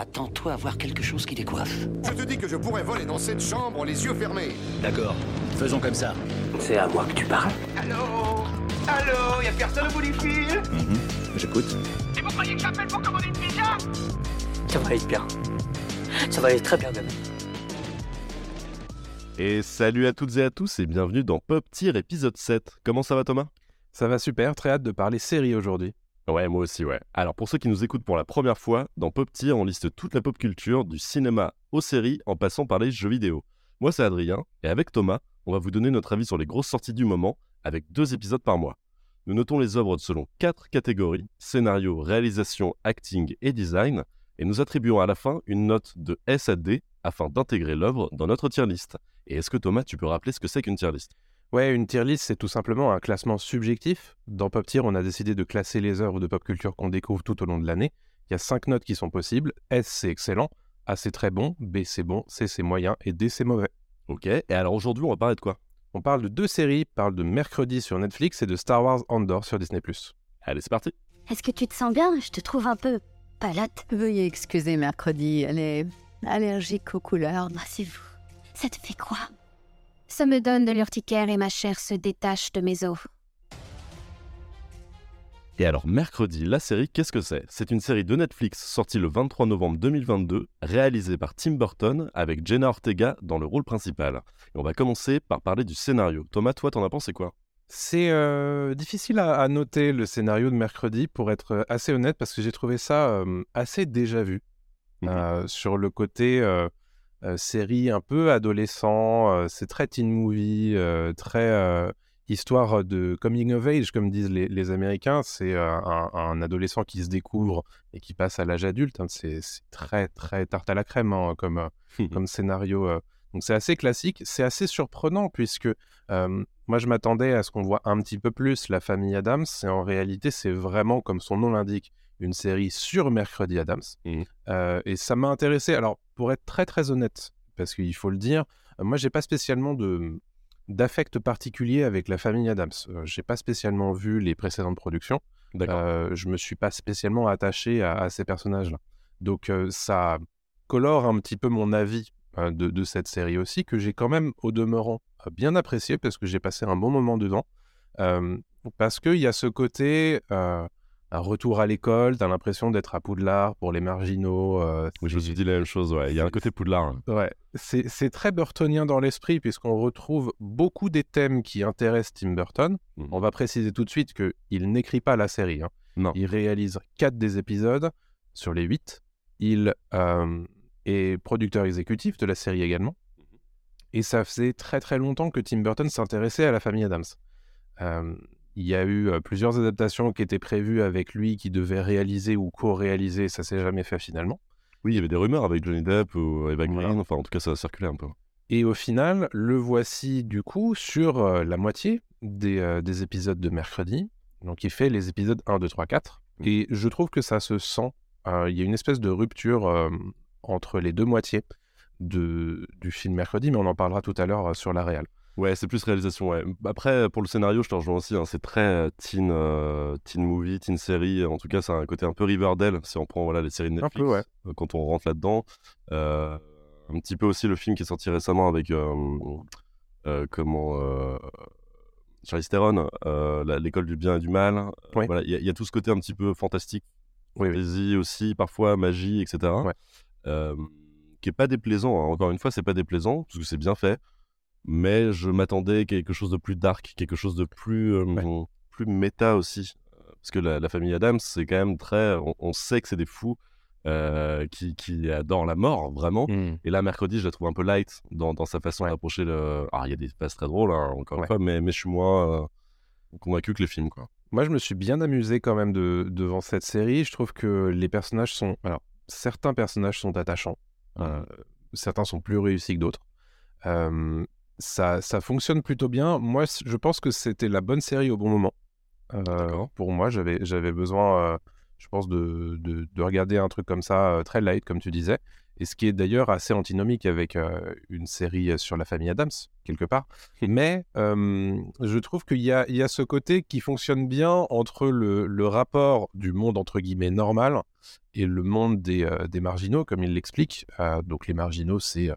Attends-toi à voir quelque chose qui décoiffe. Je te dis que je pourrais voler dans cette chambre les yeux fermés. D'accord, faisons comme ça. C'est à moi que tu parles Allô? Allô? Y'a personne au bout du fil? Mhm, J'écoute. Et vous croyez que j'appelle pour commander une pizza? Ça va aller bien. Ça va aller très bien, même. Et salut à toutes et à tous et bienvenue dans Pop Tier épisode 7. Comment ça va Thomas? Ça va super, très hâte de parler série aujourd'hui. Ouais, moi aussi, ouais. Alors pour ceux qui nous écoutent pour la première fois, dans Pop Tier, on liste toute la pop culture, du cinéma aux séries, en passant par les jeux vidéo. Moi c'est Adrien, et avec Thomas, on va vous donner notre avis sur les grosses sorties du moment, avec deux épisodes par mois. Nous notons les œuvres selon quatre catégories, scénario, réalisation, acting et design, et nous attribuons à la fin une note de S à D afin d'intégrer l'œuvre dans notre tier list. Et est-ce que Thomas, tu peux rappeler ce que c'est qu'une tier list? Ouais, une tier list, c'est tout simplement un classement subjectif. Dans Pop Tier, on a décidé de classer les œuvres de pop culture qu'on découvre tout au long de l'année. Il y a cinq notes qui sont possibles. S, c'est excellent. A, c'est très bon. B, c'est bon. C, c'est moyen. Et D, c'est mauvais. Ok, et alors aujourd'hui on va parler de quoi? On parle de deux séries, parle de Mercredi sur Netflix et de Star Wars Andor sur Disney+. Allez, c'est parti Est-ce que tu te sens bien? Je te trouve un peu palate. Veuillez excuser mercredi, elle est allergique aux couleurs. Bah, c'est vous. Ça te fait quoi? Ça me donne de l'urticaire et ma chair se détache de mes os. Et alors, mercredi, la série, qu'est-ce que c'est? C'est une série de Netflix sortie le 23 novembre 2022, réalisée par Tim Burton avec Jenna Ortega dans le rôle principal. Et on va commencer par parler du scénario. Thomas, toi, t'en as pensé quoi? C'est euh, difficile à, à noter le scénario de mercredi, pour être assez honnête, parce que j'ai trouvé ça euh, assez déjà vu. Mhm. Euh, sur le côté série un peu adolescent, euh, c'est très teen movie, euh, très euh, histoire de coming of age, comme disent les, les Américains. C'est euh, un, un adolescent qui se découvre et qui passe à l'âge adulte. hein. C'est très, très tarte à la crème hein, comme, euh, comme scénario. euh. Donc c'est assez classique, c'est assez surprenant puisque euh, moi je m'attendais à ce qu'on voit un petit peu plus la famille Adams et en réalité c'est vraiment comme son nom l'indique une série sur Mercredi Adams Mhm. Euh, et ça m'a intéressé. Alors pour être très très honnête parce qu'il faut le dire, euh, moi j'ai pas spécialement de d'affect particulier avec la famille Adams. Euh, j'ai pas spécialement vu les précédentes productions. Euh, je me suis pas spécialement attaché à, à ces personnages-là. Donc euh, ça colore un petit peu mon avis de, de cette série aussi, que j'ai quand même au demeurant bien apprécié parce que j'ai passé un bon moment dedans. Euh, parce qu'il y a ce côté euh, un retour à l'école, t'as l'impression d'être à Poudlard pour les marginaux. euh, Oui, je me suis dit la même chose, ouais. Il y a un côté Poudlard. hein. Ouais, c'est très burtonien dans l'esprit puisqu'on retrouve beaucoup des thèmes qui intéressent Tim Burton. Mhm. On va préciser tout de suite qu'il n'écrit pas la série. hein. Non. Il réalise quatre des épisodes sur les huit. Il euh, est producteur exécutif de la série également. Et ça faisait très très longtemps que Tim Burton s'intéressait à la famille Adams. Euh, il y a eu plusieurs adaptations qui étaient prévues avec lui, qui devaient réaliser ou co-réaliser. Ça s'est jamais fait finalement. Oui, il y avait des rumeurs avec Johnny Depp ou Eva. Green, enfin en tout cas ça a circulé un peu. Et au final, le voici du coup sur la moitié des, des épisodes de mercredi. Donc il fait les épisodes 1, 2, 3, 4. Et je trouve que ça se sent. Euh, Il y a une espèce de rupture euh, entre les deux moitiés de, du film mercredi, mais on en parlera tout à l'heure sur la réal. Ouais, c'est plus réalisation, ouais. Après, pour le scénario, je te rejoins aussi, hein, c'est très euh, teen, euh, teen movie, teen série. En tout cas, ça a un côté un peu Riverdale, si on prend voilà, les séries de Un Netflix. peu, ouais. euh, quand on rentre là-dedans. Euh, un petit peu aussi le film qui est sorti récemment avec comment Charlize Theron, l'école du bien et du mal. Voilà, il y, a- il y a tout ce côté un petit peu fantastique, Oui, aussi, parfois magie, etc. Ouais. Qui est pas déplaisant. hein. Encore une fois, c'est pas déplaisant parce que c'est bien fait, mais je m'attendais à quelque chose de plus dark, quelque chose de plus euh, plus méta aussi. Parce que la, la famille Adams, c'est quand même très. On, on sait que c'est des fous euh, qui, qui adorent la mort, vraiment. Et là, mercredi, je la trouve un peu light dans, dans sa façon Ouais. d'approcher le. Alors, il y a des phases très drôles, hein, encore Ouais. une fois, mais, mais je suis moins euh, convaincu que les films, quoi. Moi, je me suis bien amusé quand même de, devant cette série. Je trouve que les personnages sont. Alors, certains personnages sont attachants. Euh, certains sont plus réussis que d'autres. Euh, ça, ça fonctionne plutôt bien. Moi, je pense que c'était la bonne série au bon moment. Euh, pour moi, j'avais, j'avais besoin, euh, je pense, de, de, de regarder un truc comme ça, euh, très light, comme tu disais. et ce qui est d'ailleurs assez antinomique avec une série sur la famille Adams, quelque part. Mais euh, je trouve qu'il y a, il y a ce côté qui fonctionne bien entre le, le rapport du monde, entre guillemets, normal et le monde des, des marginaux, comme il l'explique. Donc les marginaux, c'est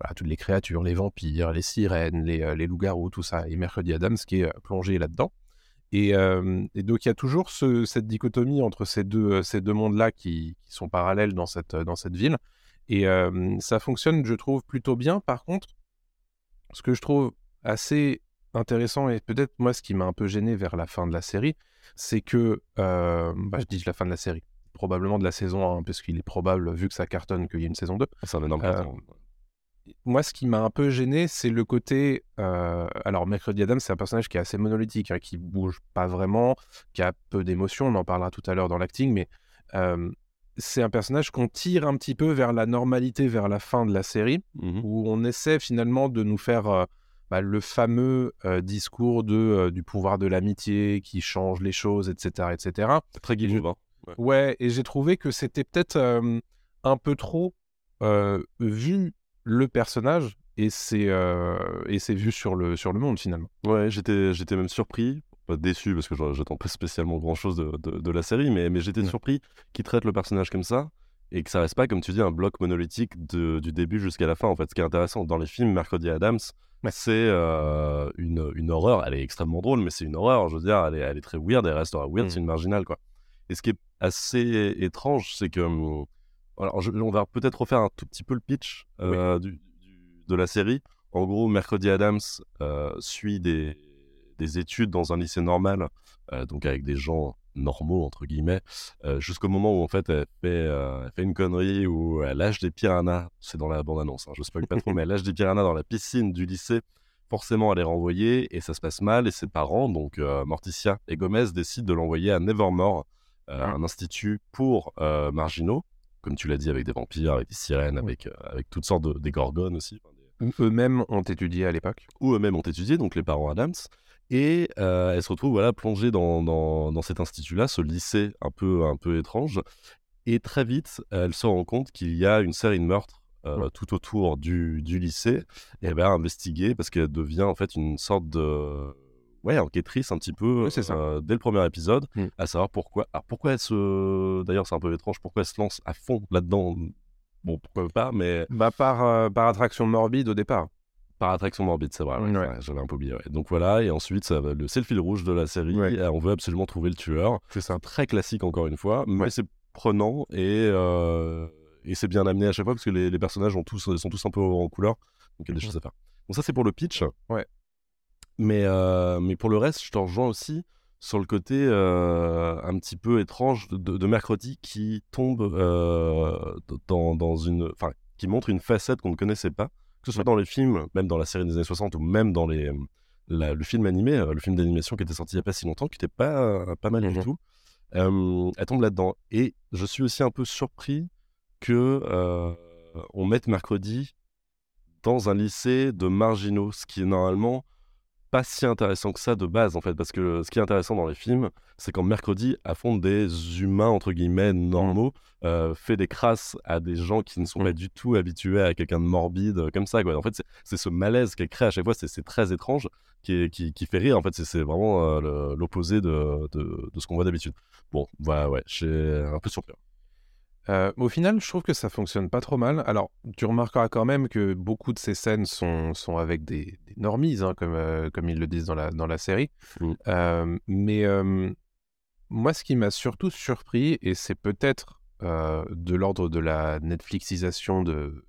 voilà, toutes les créatures, les vampires, les sirènes, les, euh, les loups-garous, tout ça. Et Mercredi Adams qui est euh, plongé là-dedans. Et, euh, et donc il y a toujours ce- cette dichotomie entre ces deux, ces deux mondes-là qui, qui sont parallèles dans cette, dans cette ville. Et euh, ça fonctionne, je trouve, plutôt bien. Par contre, ce que je trouve assez intéressant et peut-être moi ce qui m'a un peu gêné vers la fin de la série, c'est que, euh, bah, je dis la fin de la série, probablement de la saison 1, parce qu'il est probable, vu que ça cartonne, qu'il y ait une saison 2. C'est un énorme carton. Moi, ce qui m'a un peu gêné, c'est le côté. euh, alors, Mercredi Adam, c'est un personnage qui est assez monolithique, hein, qui bouge pas vraiment, qui a peu d'émotions. On en parlera tout à l'heure dans l'acting, mais euh, c'est un personnage qu'on tire un petit peu vers la normalité vers la fin de la série, Mhm. où on essaie finalement de nous faire euh, bah, le fameux euh, discours de, euh, du pouvoir de l'amitié qui change les choses, etc. etc. Très hein. Ouais, et j'ai trouvé que c'était peut-être un peu trop vu le personnage et c'est euh, et c'est vu sur le sur le monde finalement. Ouais, j'étais, j'étais même surpris, pas déçu parce que j'attends pas spécialement grand chose de, de- de la série, mais, mais j'étais Ouais. surpris qu'il traite le personnage comme ça et que ça reste pas, comme tu dis, un bloc monolithique de- du début jusqu'à la fin. En fait, ce qui est intéressant dans les films, Mercredi Adams, Ouais. c'est euh, une, une horreur. Elle est extrêmement drôle, mais c'est une horreur. Je veux dire, elle est, elle est très weird, elle restera weird, Mm. c'est une marginale, quoi. Et ce qui est assez étrange, c'est que. Alors, je- on va peut-être refaire un tout petit peu le pitch euh, du- du- de la série. En gros, Mercredi Adams euh, suit des, des études dans un lycée normal, euh, donc avec des gens normaux, entre guillemets, euh, jusqu'au moment où en fait elle fait, euh, elle fait une connerie où elle lâche des piranhas, c'est dans la bande-annonce, hein, je spoil pas trop, mais elle lâche des piranhas dans la piscine du lycée. Forcément, elle est renvoyée et ça se passe mal. Et ses parents, donc euh, Morticia et Gomez, décident de l'envoyer à Nevermore, euh, un institut pour marginaux, comme tu l'as dit, avec des vampires, avec des sirènes, Oui. avec, euh, avec toutes sortes de, des gorgones aussi. des- Eux-mêmes ont étudié à l'époque. où eux-mêmes ont étudié, donc les parents Adams. Et euh, elle se retrouve voilà, plongée dans, dans, dans cet institut-là, ce lycée un peu, un peu étrange. Et très vite, elle se rend compte qu'il y a une série de meurtres euh, tout autour du, du lycée. Et elle va investiguer parce qu'elle devient en fait une sorte de ouais, enquêtrice un petit peu Oui, c'est ça. euh, dès le premier épisode, Mm. à savoir pourquoi. Alors pourquoi elle se. D'ailleurs, c'est un peu étrange, pourquoi elle se lance à fond là-dedans? Bon, pourquoi pas, mais Bah par euh, par attraction morbide au départ. par attraction morbide, c'est vrai. ouais, J'avais un peu oublié. ouais. Donc voilà, et ensuite, ça va- le- c'est le fil rouge de la série. On veut absolument trouver le tueur. C'est ça. Très classique, encore une fois, mais c'est prenant et, euh, et c'est bien amené à chaque fois parce que les, les personnages ont tous, sont tous un peu en couleur. Donc il y a des choses à faire. Bon, ça, c'est pour le pitch. Ouais. Mais, euh, mais pour le reste, je te rejoins aussi sur le côté euh, un petit peu étrange de, de mercredi qui tombe euh, dans, dans une. Enfin, qui montre une facette qu'on ne connaissait pas, que ce soit dans les films, même dans la série des années 60 ou même dans les, la- le film animé, le film d'animation qui était sorti il n'y a pas si longtemps, qui était pas, pas mal du Mhm. tout. Elle tombe là-dedans. Et je suis aussi un peu surpris que on mette mercredi dans un lycée de marginaux, ce qui est normalement pas si intéressant que ça de base en fait, parce que ce qui est intéressant dans les films, c'est quand mercredi affronte des humains entre guillemets normaux, euh, fait des crasses à des gens qui ne sont Mm. pas du tout habitués à quelqu'un de morbide euh, comme ça quoi. En fait, c'est- ce malaise qu'elle crée à chaque fois, c'est très étrange, qui, est- qui, qui fait rire. En fait, c'est- vraiment euh, l'opposé de, de, de ce qu'on voit d'habitude. Bon, voilà, ouais, suis un peu surpris. Euh, au final, je trouve que ça fonctionne pas trop mal. Alors, tu remarqueras quand même que beaucoup de ces scènes sont, sont avec des, des normies, hein, comme, euh, comme ils le disent dans la, dans la série. Mm. Euh, mais moi, ce qui m'a surtout surpris, et c'est peut-être de l'ordre de la Netflixisation de,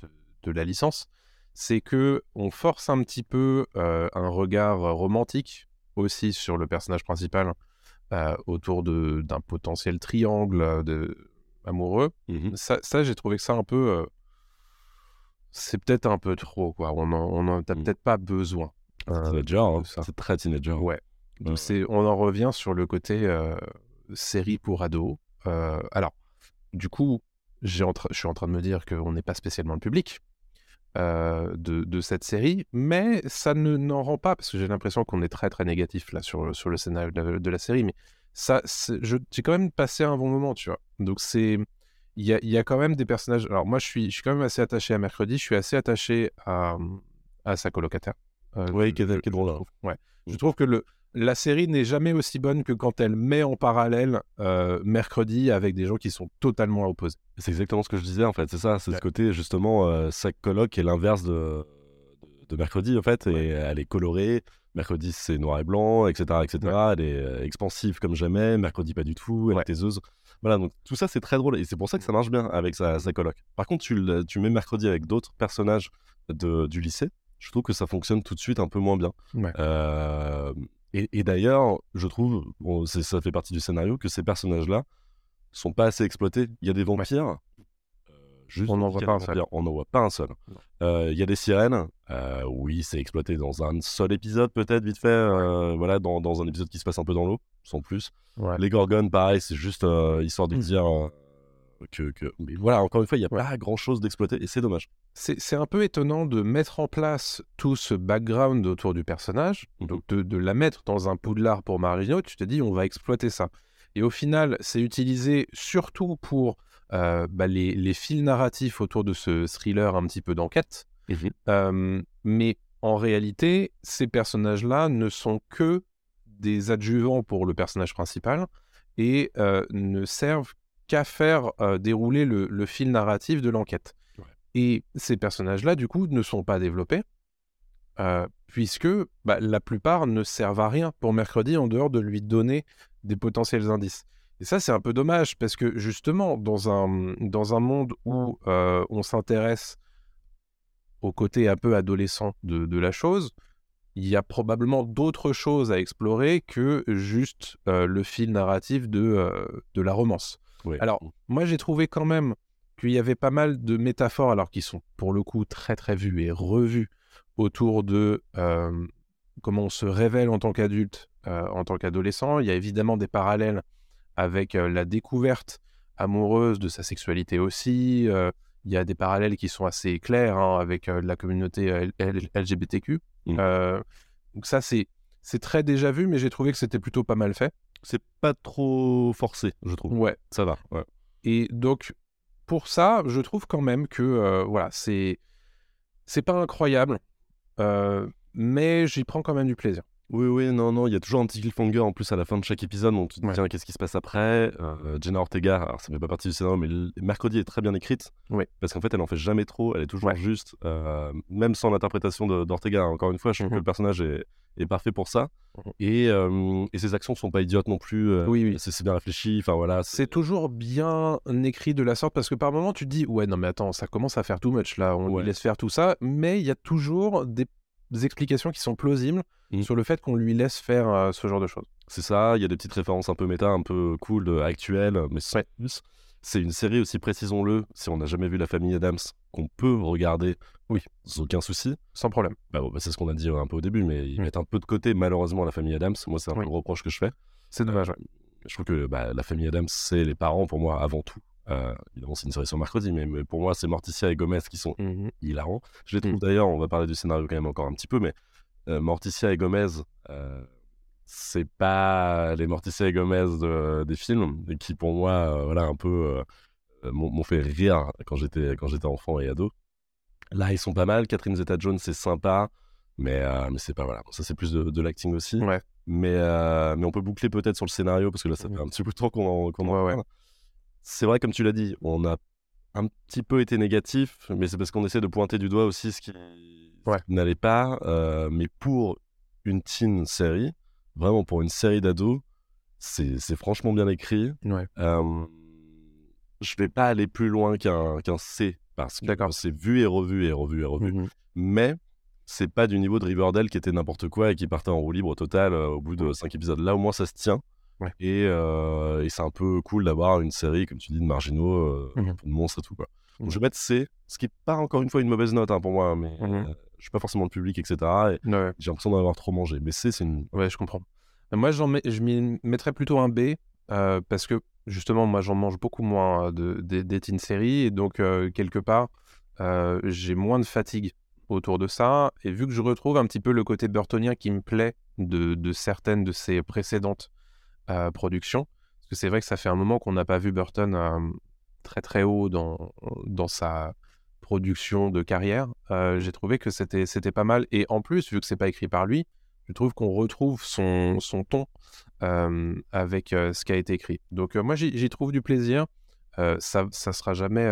de, de la licence, c'est que on force un petit peu un regard romantique aussi sur le personnage principal autour d'un potentiel triangle de, amoureux. Mhm. Ça, ça j'ai trouvé que ça un peu. euh, c'est peut-être un peu trop, quoi. On en, on en- t'as Mm. peut-être pas besoin. euh, Teenager, hein, c'est très teenager. Ouais. Donc Ouais. on en revient sur le côté euh, série pour ados. Euh, alors, du coup, je suis en train de me dire qu'on n'est pas spécialement le public euh, de, de cette série, mais ça ne n'en rend pas, parce que j'ai l'impression qu'on est très très négatif là sur, sur le scénario de la, de la série, mais ça, j'ai quand même passé un bon moment, tu vois. Donc c'est, il y a, il y a quand même des personnages. Alors, moi, je suis, je suis quand même assez attaché à Mercredi. Je suis assez attaché à, à sa colocataire. Euh, Oui, qui est- drôle, je hein. trouve. Ouais. Je trouve que le, la série n'est jamais aussi bonne que quand elle met en parallèle euh, Mercredi avec des gens qui sont totalement opposés. C'est exactement ce que je disais en fait, c'est ça, c'est Ouais. ce côté justement, euh, sa coloc est l'inverse de, de mercredi en fait, et elle est colorée. Mercredi c'est noir et blanc, etc. etc. Elle est euh, expansive comme jamais, mercredi pas du tout, elle Ouais. est taiseuse. Voilà, donc tout ça c'est très drôle et c'est pour ça que ça marche bien avec sa, sa coloc. Par contre, tu, mets mercredi avec d'autres personnages de, du lycée, je trouve que ça fonctionne tout de suite un peu moins bien. Ouais. Euh, et et d'ailleurs, je trouve, bon, ça fait partie du scénario, que ces personnages-là sont pas assez exploités. Il y a des vampires. Juste On n'en voit pas un seul. voit pas un. Euh, Il y a des sirènes. euh, oui, c'est exploité dans un seul épisode, peut-être, vite fait. euh, voilà, dans, dans un épisode qui se passe un peu dans l'eau, sans plus. Ouais. Les gorgones, pareil, c'est juste histoire de Mm. dire que, que- Mais voilà, encore une fois, il n'y a pas grand-chose d'exploité et c'est dommage. C'est un peu étonnant de mettre en place tout ce background autour du personnage, Mhm. donc de, de la mettre dans un poudlard pour Marino, tu te dis on va exploiter ça. Et au final, c'est utilisé surtout pour euh, bah, les, les fils narratifs autour de ce thriller un petit peu d'enquête. Mhm. Euh, mais en réalité, ces personnages-là ne sont que des adjuvants pour le personnage principal et euh, ne servent qu'à faire dérouler le, le fil narratif de l'enquête. Ouais. Et ces personnages-là, du coup, ne sont pas développés, puisque bah, la plupart ne servent à rien pour mercredi en dehors de lui donner des potentiels indices. Et ça, c'est un peu dommage, parce que justement, dans un, dans un monde où euh, on s'intéresse au côté un peu adolescent de, de la chose, il y a probablement d'autres choses à explorer que juste euh, le fil narratif de, euh, de la romance. Alors, moi, j'ai trouvé quand même qu'il y avait pas mal de métaphores, alors qui sont pour le coup très très vues et revues autour de comment on se révèle en tant qu'adulte, en tant qu'adolescent. Il y a évidemment des parallèles avec la découverte amoureuse de sa sexualité aussi. Il y a des parallèles qui sont assez clairs hein, avec la communauté LGBTQ. Mm. Euh, donc ça, c'est c'est très déjà vu, mais j'ai trouvé que c'était plutôt pas mal fait. C'est pas trop forcé, je trouve. Ouais. Ça va. ouais. Et donc, pour ça, je trouve quand même que, euh, voilà, c'est c'est pas incroyable, euh, mais j'y prends quand même du plaisir. Oui, oui, non, non, il y a toujours un petit cliffhanger en plus à la fin de chaque épisode. On te dit, Ouais. tiens, qu'est-ce qui se passe après? Euh, Jenna Ortega, alors ça fait pas partie du scénario, mais le mercredi est très bien écrite. Ouais. Parce qu'en fait, elle en fait jamais trop, elle est toujours Ouais. juste, euh, même sans l'interprétation de- d'Ortega. Encore une fois, je trouve Mhm. que le personnage est, est parfait pour ça. Mhm. Et, euh, et ses actions sont pas idiotes non plus. Oui, oui. C'est c'est bien réfléchi. Enfin voilà. C'est toujours bien écrit de la sorte parce que par moment tu te dis ouais non mais attends ça commence à faire too much là on Ouais. lui laisse faire tout ça mais il y a toujours des, des explications qui sont plausibles Mhm. sur le fait qu'on lui laisse faire euh, ce genre de choses. C'est ça, il y a des petites références un peu méta, un peu cool, actuelles, mais sans plus. C'est une série aussi, précisons-le, si on n'a jamais vu La Famille Adams, qu'on peut regarder, Oui. sans aucun souci. Sans problème. Bah, bon, bah, c'est ce qu'on a dit un peu au début, mais ils Mm. mettent un peu de côté, malheureusement, La Famille Adams. Moi, c'est un Oui. peu le reproche que je fais. C'est dommage. ouais. Je trouve que bah, La Famille Adams, c'est les parents, pour moi, avant tout. Euh, évidemment, c'est une série sur mercredi, mais, mais pour moi, c'est Morticia et Gomez qui sont Mhm. hilarants. Je les trouve Mm. d'ailleurs, on va parler du scénario quand même encore un petit peu, mais euh, Morticia et Gomez, euh, c'est pas les Morticia et Gomez de- des films, et qui pour moi, voilà, un peu m'ont fait rire quand j'étais enfant et ado. Là, ils sont pas mal. Catherine Zeta-Jones, c'est sympa, mais, mais c'est pas voilà. Ça, c'est plus de, de l'acting aussi. Ouais. Mais, mais on peut boucler peut-être sur le scénario parce que là, ça fait un petit peu de temps qu'on en, qu'on en Ouais, ouais. C'est vrai, comme tu l'as dit, on a un petit peu été négatif, mais c'est parce qu'on essaie de pointer du doigt aussi ce qui, Ouais. n'allait pas. euh, mais pour une teen série, vraiment pour une série d'ados, c'est franchement bien écrit. Ouais. Euh, je vais pas aller plus loin qu'un C parce que c'est vu et revu et revu et revu. Mhm. Mais c'est pas du niveau de Riverdale qui était n'importe quoi et qui partait en roue libre au total euh, au bout de cinq épisodes. Là, au moins, ça se tient. Ouais. Et, euh, et c'est un peu cool d'avoir une série, comme tu dis, de marginaux, euh, un peu de monstres et tout. Quoi. Donc, Mhm. je vais mettre C, ce qui est pas encore une fois une mauvaise note hein, pour moi, mais Mhm. euh, je suis pas forcément le public, etc. Et Ouais. j'ai l'impression d'en avoir trop mangé. Mais C, c'est une. Ouais, je comprends. Moi, j'en mets, je m'y mettrais plutôt un B euh, parce que justement, moi, j'en mange beaucoup moins de, des- des teen séries et donc euh, quelque part, j'ai moins de fatigue autour de ça. Et vu que je retrouve un petit peu le côté burtonien qui me plaît de, de certaines de ses précédentes euh, productions, parce que c'est vrai que ça fait un moment qu'on n'a pas vu Burton euh, très très haut dans, dans sa production de carrière. Euh, j'ai trouvé que c'était c'était pas mal. Et en plus, vu que c'est pas écrit par lui, je trouve qu'on retrouve son, son ton euh, avec ce qui a été écrit. Donc moi, j'y trouve du plaisir. ça ça sera jamais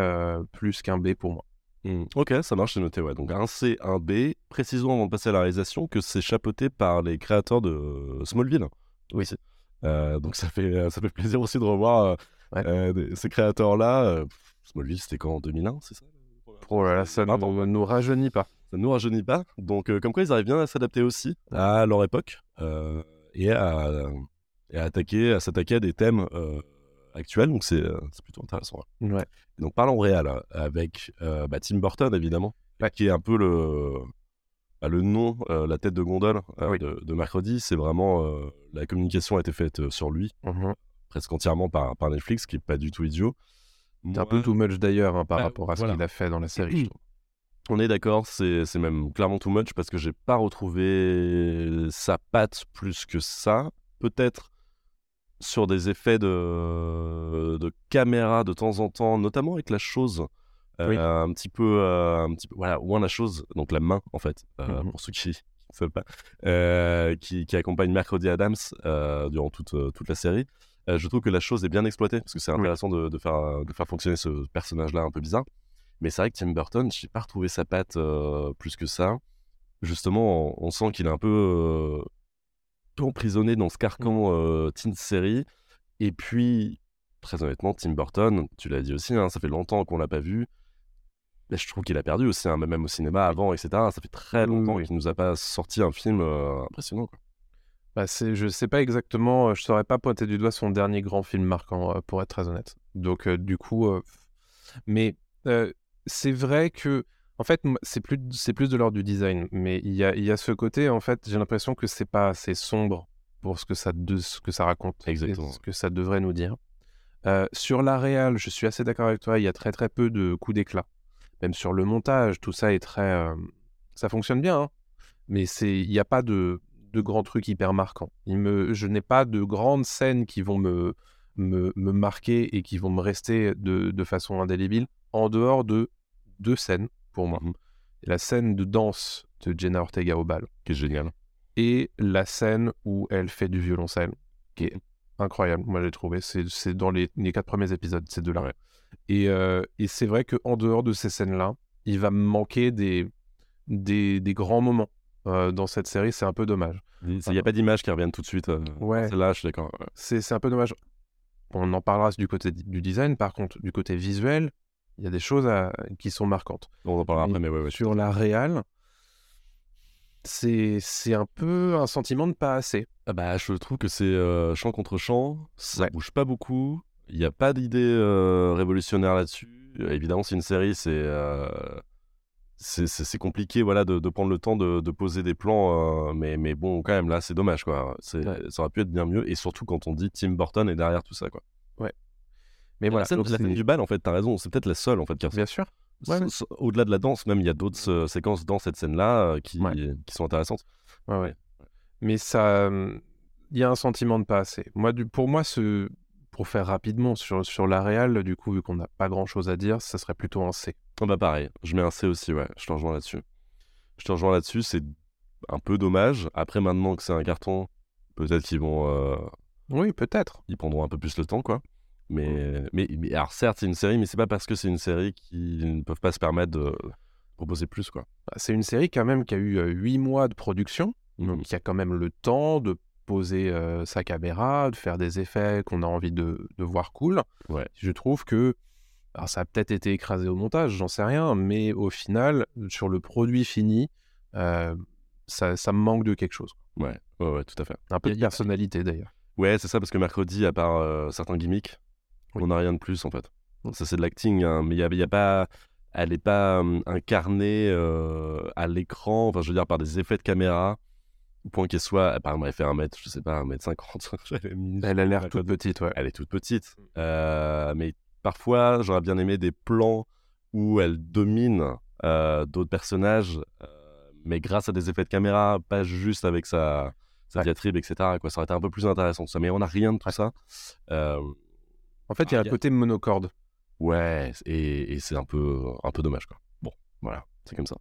plus qu'un B pour moi. Hmm. Ok, ça marche, c'est noté. Ouais. Donc un C, un B. Précisons avant de passer à la réalisation que c'est chapeauté par les créateurs de Smallville. Oui. Euh, donc ça fait, ça fait plaisir aussi de revoir euh, euh, ces créateurs-là. Smallville, c'était quand En 2001, c'est ça? Oh là là, ça ne nous, nous rajeunit pas. Ça ne nous rajeunit pas. Donc comme quoi, ils arrivent bien à s'adapter aussi à leur époque et à, et, à, attaquer, à s'attaquer à des thèmes actuels. Donc c'est plutôt intéressant. Ouais. donc parlons réel avec bah, Tim Burton, évidemment, qui est un peu le bah, le nom, euh, la tête de gondole euh, de, mercredi, c'est vraiment euh, la communication a été faite sur lui, mmh presque entièrement par, par Netflix, ce qui est pas du tout idiot. C'est un peu too much d'ailleurs hein, par bah, rapport à ce qu'il a fait dans la série. On est d'accord, c'est même clairement too much parce que j'ai pas retrouvé sa patte plus que ça. Peut-être sur des effets de, de caméra de temps en temps, notamment avec la chose euh, un petit peu, euh, un petit peu, voilà, moins la chose, donc la main en fait, euh, mmh pour ceux qui ne savent pas, qui, qui, accompagne Mercredi Adams durant toute, toute la série. je trouve que la chose est bien exploitée parce que c'est intéressant de, de, faire, de faire fonctionner ce personnage-là un peu bizarre. Mais c'est vrai que Tim Burton, je n'ai pas retrouvé sa patte plus que ça. Justement, on, sent qu'il est un peu, emprisonné dans ce carcan mmh. teen série. Et puis, très honnêtement, Tim Burton, tu l'as dit aussi, hein, ça fait longtemps qu'on l'a pas vu je trouve qu'il a perdu aussi, hein, même au cinéma avant, etc. Ça fait très longtemps qu'il nous a pas sorti un film euh, impressionnant. Quoi. Bah je sais pas exactement, euh, je saurais pas pointer du doigt son dernier grand film marquant, euh, pour être très honnête. Donc du coup, mais c'est vrai que, en fait, c'est plus, c'est plus de l'ordre du design, mais il y a, y a ce côté, en fait, j'ai l'impression que c'est pas assez sombre pour ce que ça, de, ce que ça raconte, exactement, ce que ça devrait nous dire. sur la réal, je suis assez d'accord avec toi, il y a très très peu de coups d'éclat même sur le montage, tout ça est très. Euh, ça fonctionne bien, hein. mais il n'y a pas de, de grands trucs hyper marquants. Il me, je n'ai pas de grandes scènes qui vont me, me, me marquer et qui vont me rester de, de, façon indélébile, en dehors de deux scènes pour moi. Mmh la scène de danse de Jenna Ortega au bal, qui est géniale, et la scène où elle fait du violoncelle, qui est incroyable. Moi, j'ai trouvé. C'est dans les, les, quatre premiers épisodes, ces deux-là. Et, euh, et c'est vrai qu'en dehors de ces scènes-là, il va me manquer des, des, des grands moments euh, dans cette série. C'est un peu dommage. Il n'y a pas d'image qui reviennent tout de suite. Euh, ouais. Là, je suis d'accord. C'est un peu dommage. On en parlera du côté du design. Par contre, du côté visuel, il y a des choses qui sont marquantes. On en parlera après, mais ouais, ouais Sur la réal, c'est un peu un sentiment de pas assez. Ah bah, je trouve que c'est champ contre champ, ça bouge pas beaucoup. Il n'y a pas d'idée euh, révolutionnaire là-dessus. évidemment, c'est une série, c'est euh, c'est compliqué voilà, de, prendre le temps de, poser des plans. Euh, mais, mais bon, quand même, là, c'est dommage. Quoi. Ça aurait pu être bien mieux. Et surtout quand on dit Tim Burton est derrière tout ça. Quoi. Ouais. Mais voilà. La scène, du bal, en fait, t'as raison. C'est peut-être la seule en fait, qui Bien sûr. Au-delà de la danse, même, il y a d'autres séquences dans cette scène-là qui, qui sont intéressantes. Ouais, ouais. Mais ça. Il y a un sentiment de pas assez. Moi, du, pour moi, ce, pour faire rapidement sur, sur la réal, du coup, vu qu'on n'a pas grand chose à dire, ça serait plutôt un C. Oh bah pareil, je mets un C aussi, ouais, je te rejoins là-dessus. Je te rejoins là-dessus, c'est un peu dommage. Après, maintenant que c'est un carton, peut-être qu'ils vont. Euh, oui, peut-être. Ils prendront un peu plus le temps, quoi. Mais, mais, mais alors, certes, c'est une série, mais c'est pas parce que c'est une série qu'ils ne peuvent pas se permettre de proposer plus, quoi. Bah, c'est une série, quand même, qui a eu 8 mois de production. Donc, il y a quand même le temps de poser sa caméra, de faire des effets qu'on a envie de, de voir cool. Ouais. Je trouve que alors ça a peut-être été écrasé au montage, j'en sais rien, mais au final, sur le produit fini, ça, ça, me manque de quelque chose. Ouais, ouais, ouais tout à fait. Un peu de personnalité d'ailleurs. Ouais, c'est ça, parce que mercredi, à part certains gimmicks, on n'a rien de plus en fait. Ça, c'est de l'acting, hein, mais il n'y a, a, pas. Elle n'est pas incarnée à l'écran, enfin, je veux dire, par des effets de caméra point qu'elle soit, par exemple, elle fait un mètre, je sais pas, un mètre cinquante. elle a l'air toute petite, ouais. Elle est toute petite. Mm. Euh, mais parfois, j'aurais bien aimé des plans où elle domine euh, d'autres personnages, euh, mais grâce à des effets de caméra, pas juste avec sa, sa diatribe, etc. Quoi. Ça aurait été un peu plus intéressant, ça. Mais on n'a rien de tout ça. en fait, il y a un côté monocorde. Ouais, et, et c'est un peu, un peu dommage, quoi. Bon, voilà, c'est comme ça.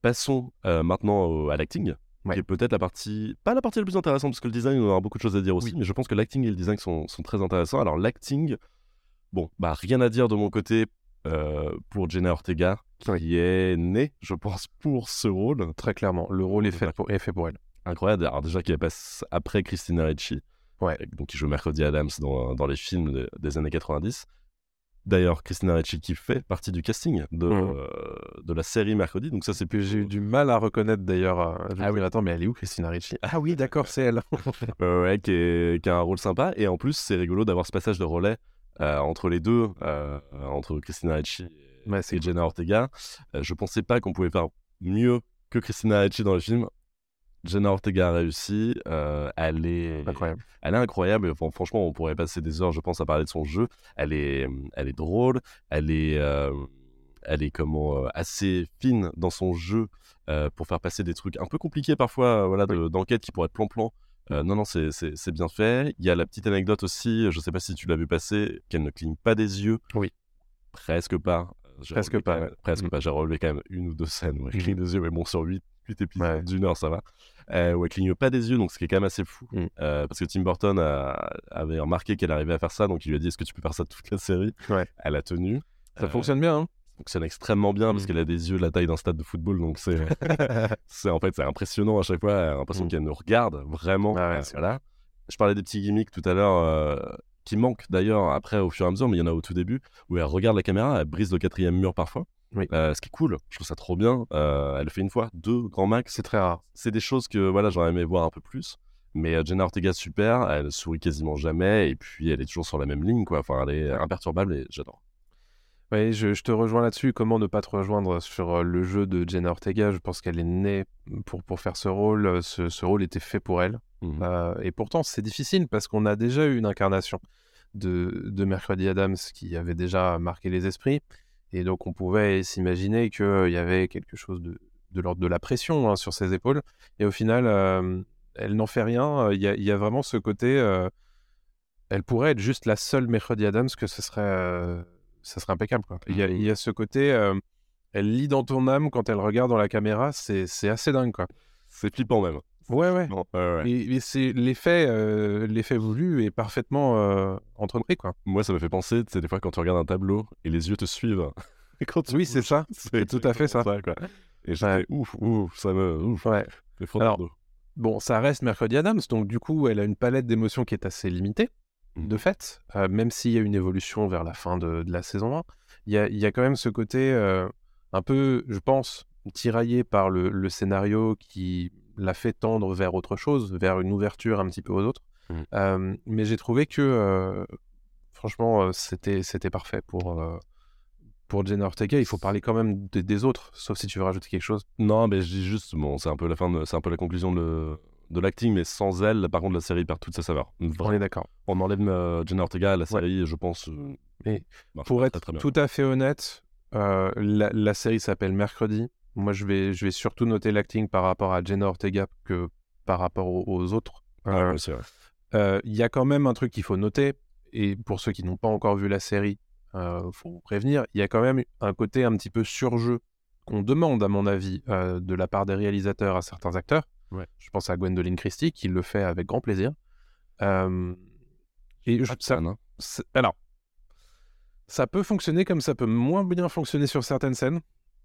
Passons maintenant au- à l'acting, Ouais. qui est peut-être la partie, pas la partie la plus intéressante, parce que le design, on aura beaucoup de choses à dire aussi, mais je pense que l'acting et le design sont, sont très intéressants. Alors, l'acting, bon, bah, rien à dire de mon côté euh, pour Jenna Ortega, qui est née, je pense, pour ce rôle. Très clairement, le rôle est fait pour, est fait pour elle. Incroyable. Alors, déjà, qui passe après Christina Ricci, Ouais. donc qui joue Mercredi Adams dans, dans les films de- des années 90. D'ailleurs, Christina Ricci qui fait partie du casting de, Mhm. euh, de la série Mercredi. Donc ça, c'est Que plus j'ai eu du mal à reconnaître d'ailleurs. euh, Ah oui. Attends, mais elle est où Christina Ricci? Ah oui, d'accord, c'est elle. Euh, ouais, qui, est- qui a un rôle sympa. Et en plus, c'est rigolo d'avoir ce passage de relais euh, entre les deux, euh, entre Christina Ricci et, Ouais, et Jenna Ortega. Euh, je pensais pas qu'on pouvait faire mieux que Christina Ricci dans le film. Jenna Ortega a réussi. euh, elle est Incroyable. Elle est incroyable. Enfin, franchement, on pourrait passer des heures, je pense, à parler de son jeu. Elle est, elle est drôle. Elle est, euh, elle est comment euh, assez fine dans son jeu euh, pour faire passer des trucs un peu compliqués parfois, voilà, de- d'enquête qui pourraient être plan-plan. Non, non, c'est- bien fait. Il y a la petite anecdote aussi, je sais pas si tu l'as vu passer, qu'elle ne cligne pas des yeux. Oui. Presque pas. Presque pas, quand même- ouais. Presque Mm. pas. J'ai relevé quand même une ou deux scènes où elle Mhm. cligne des yeux, mais bon, sur 8, épisodes Ouais. d'une heure, ça va. Euh, où elle cligne pas des yeux, donc ce qui est quand même assez fou. Mm. Euh, parce que Tim Burton a- avait remarqué qu'elle arrivait à faire ça, donc il lui a dit Est-ce que tu peux faire ça toute la série? Ouais. Elle a tenu. Ça Euh, fonctionne bien, hein ça fonctionne extrêmement bien parce Mm. qu'elle a des yeux de la taille d'un stade de football, donc c'est, c'est en fait c'est impressionnant à chaque fois. Elle a l'impression Mm. qu'elle nous regarde vraiment. Ah ouais, Euh, voilà. Je parlais des petits gimmicks tout à l'heure euh, qui manquent d'ailleurs après au fur et à mesure, mais il y en a au tout début où elle regarde la caméra, elle brise le quatrième mur parfois. Oui. Euh, ce qui est cool, je trouve ça trop bien. Euh, elle le fait une fois, deux, grand max. C'est très rare. C'est des choses que voilà, j'aurais aimé voir un peu plus. Mais euh, Jenna Ortega, super, elle sourit quasiment jamais, et puis elle est toujours sur la même ligne, quoi. Enfin, elle est imperturbable et j'adore. Oui, je, je te rejoins là-dessus. Comment ne pas te rejoindre sur le jeu de Jenna Ortega? Je pense qu'elle est née pour, pour faire ce rôle. Ce, ce rôle était fait pour elle. Euh, et pourtant, c'est difficile parce qu'on a déjà eu une incarnation de, de Mercredi Adams qui avait déjà marqué les esprits. Et donc, on pouvait s'imaginer qu'il y avait quelque chose de, de l'ordre de la pression hein, sur ses épaules. Et au final, euh, elle n'en fait rien. Il y, a, il y a vraiment ce côté. euh, elle pourrait être juste la seule Mercredi Adams que ce serait, euh, ça serait impeccable. Quoi. Il, y a, il y a ce côté. elle lit dans ton âme quand elle regarde dans la caméra. C'est c'est assez dingue. Quoi. C'est flippant même. Ouais, ouais. Ouais, ouais. Et, et c'est l'effet, euh, l'effet voulu est parfaitement euh, entrepris, quoi. Moi, ça me fait penser, tu sais, des fois quand tu regardes un tableau et les yeux te suivent. Et quand tu Oui, c'est ça. C'est tout à fait ça. quoi. Et j'ai ouf, ouf, ça me. Ouf, Ouais. Alors. Bon, ça reste Mercredi Adams, donc du coup, elle a une palette d'émotions qui est assez limitée, Mhm. de fait, euh, même s'il y a une évolution vers la fin de, de la saison 1. Il y a, y a quand même ce côté euh, un peu, je pense, tiraillé par le, le scénario qui l'a fait tendre vers autre chose, vers une ouverture un petit peu aux autres. Euh, mais j'ai trouvé que, euh, franchement, c'était, c'était parfait pour, euh, pour Jenna Ortega. Il faut parler quand même des- des autres, sauf si tu veux rajouter quelque chose. Non, mais je dis juste, bon, c'est un peu la fin, de- c'est un peu la conclusion de, de l'acting, mais sans elle, par contre, la série perd toute sa saveur. On est d'accord. On enlève Jenna Ortega, la série, je pense. marche Pour être très tout à fait honnête, la, la série s'appelle Mercredi. Moi, je vais, je vais surtout noter l'acting par rapport à Jenna Ortega que par rapport aux, aux autres. Ouais, Euh, euh, Il y a quand même un truc qu'il faut noter, et pour ceux qui n'ont pas encore vu la série, il faut vous prévenir, il y a quand même un côté un petit peu surjeu qu'on demande, à mon avis, euh, de la part des réalisateurs à certains acteurs. Ouais. Je pense à Gwendoline Christie, qui le fait avec grand plaisir. Euh, et je, ça, hein. alors, ça peut fonctionner comme ça peut moins bien fonctionner sur certaines scènes.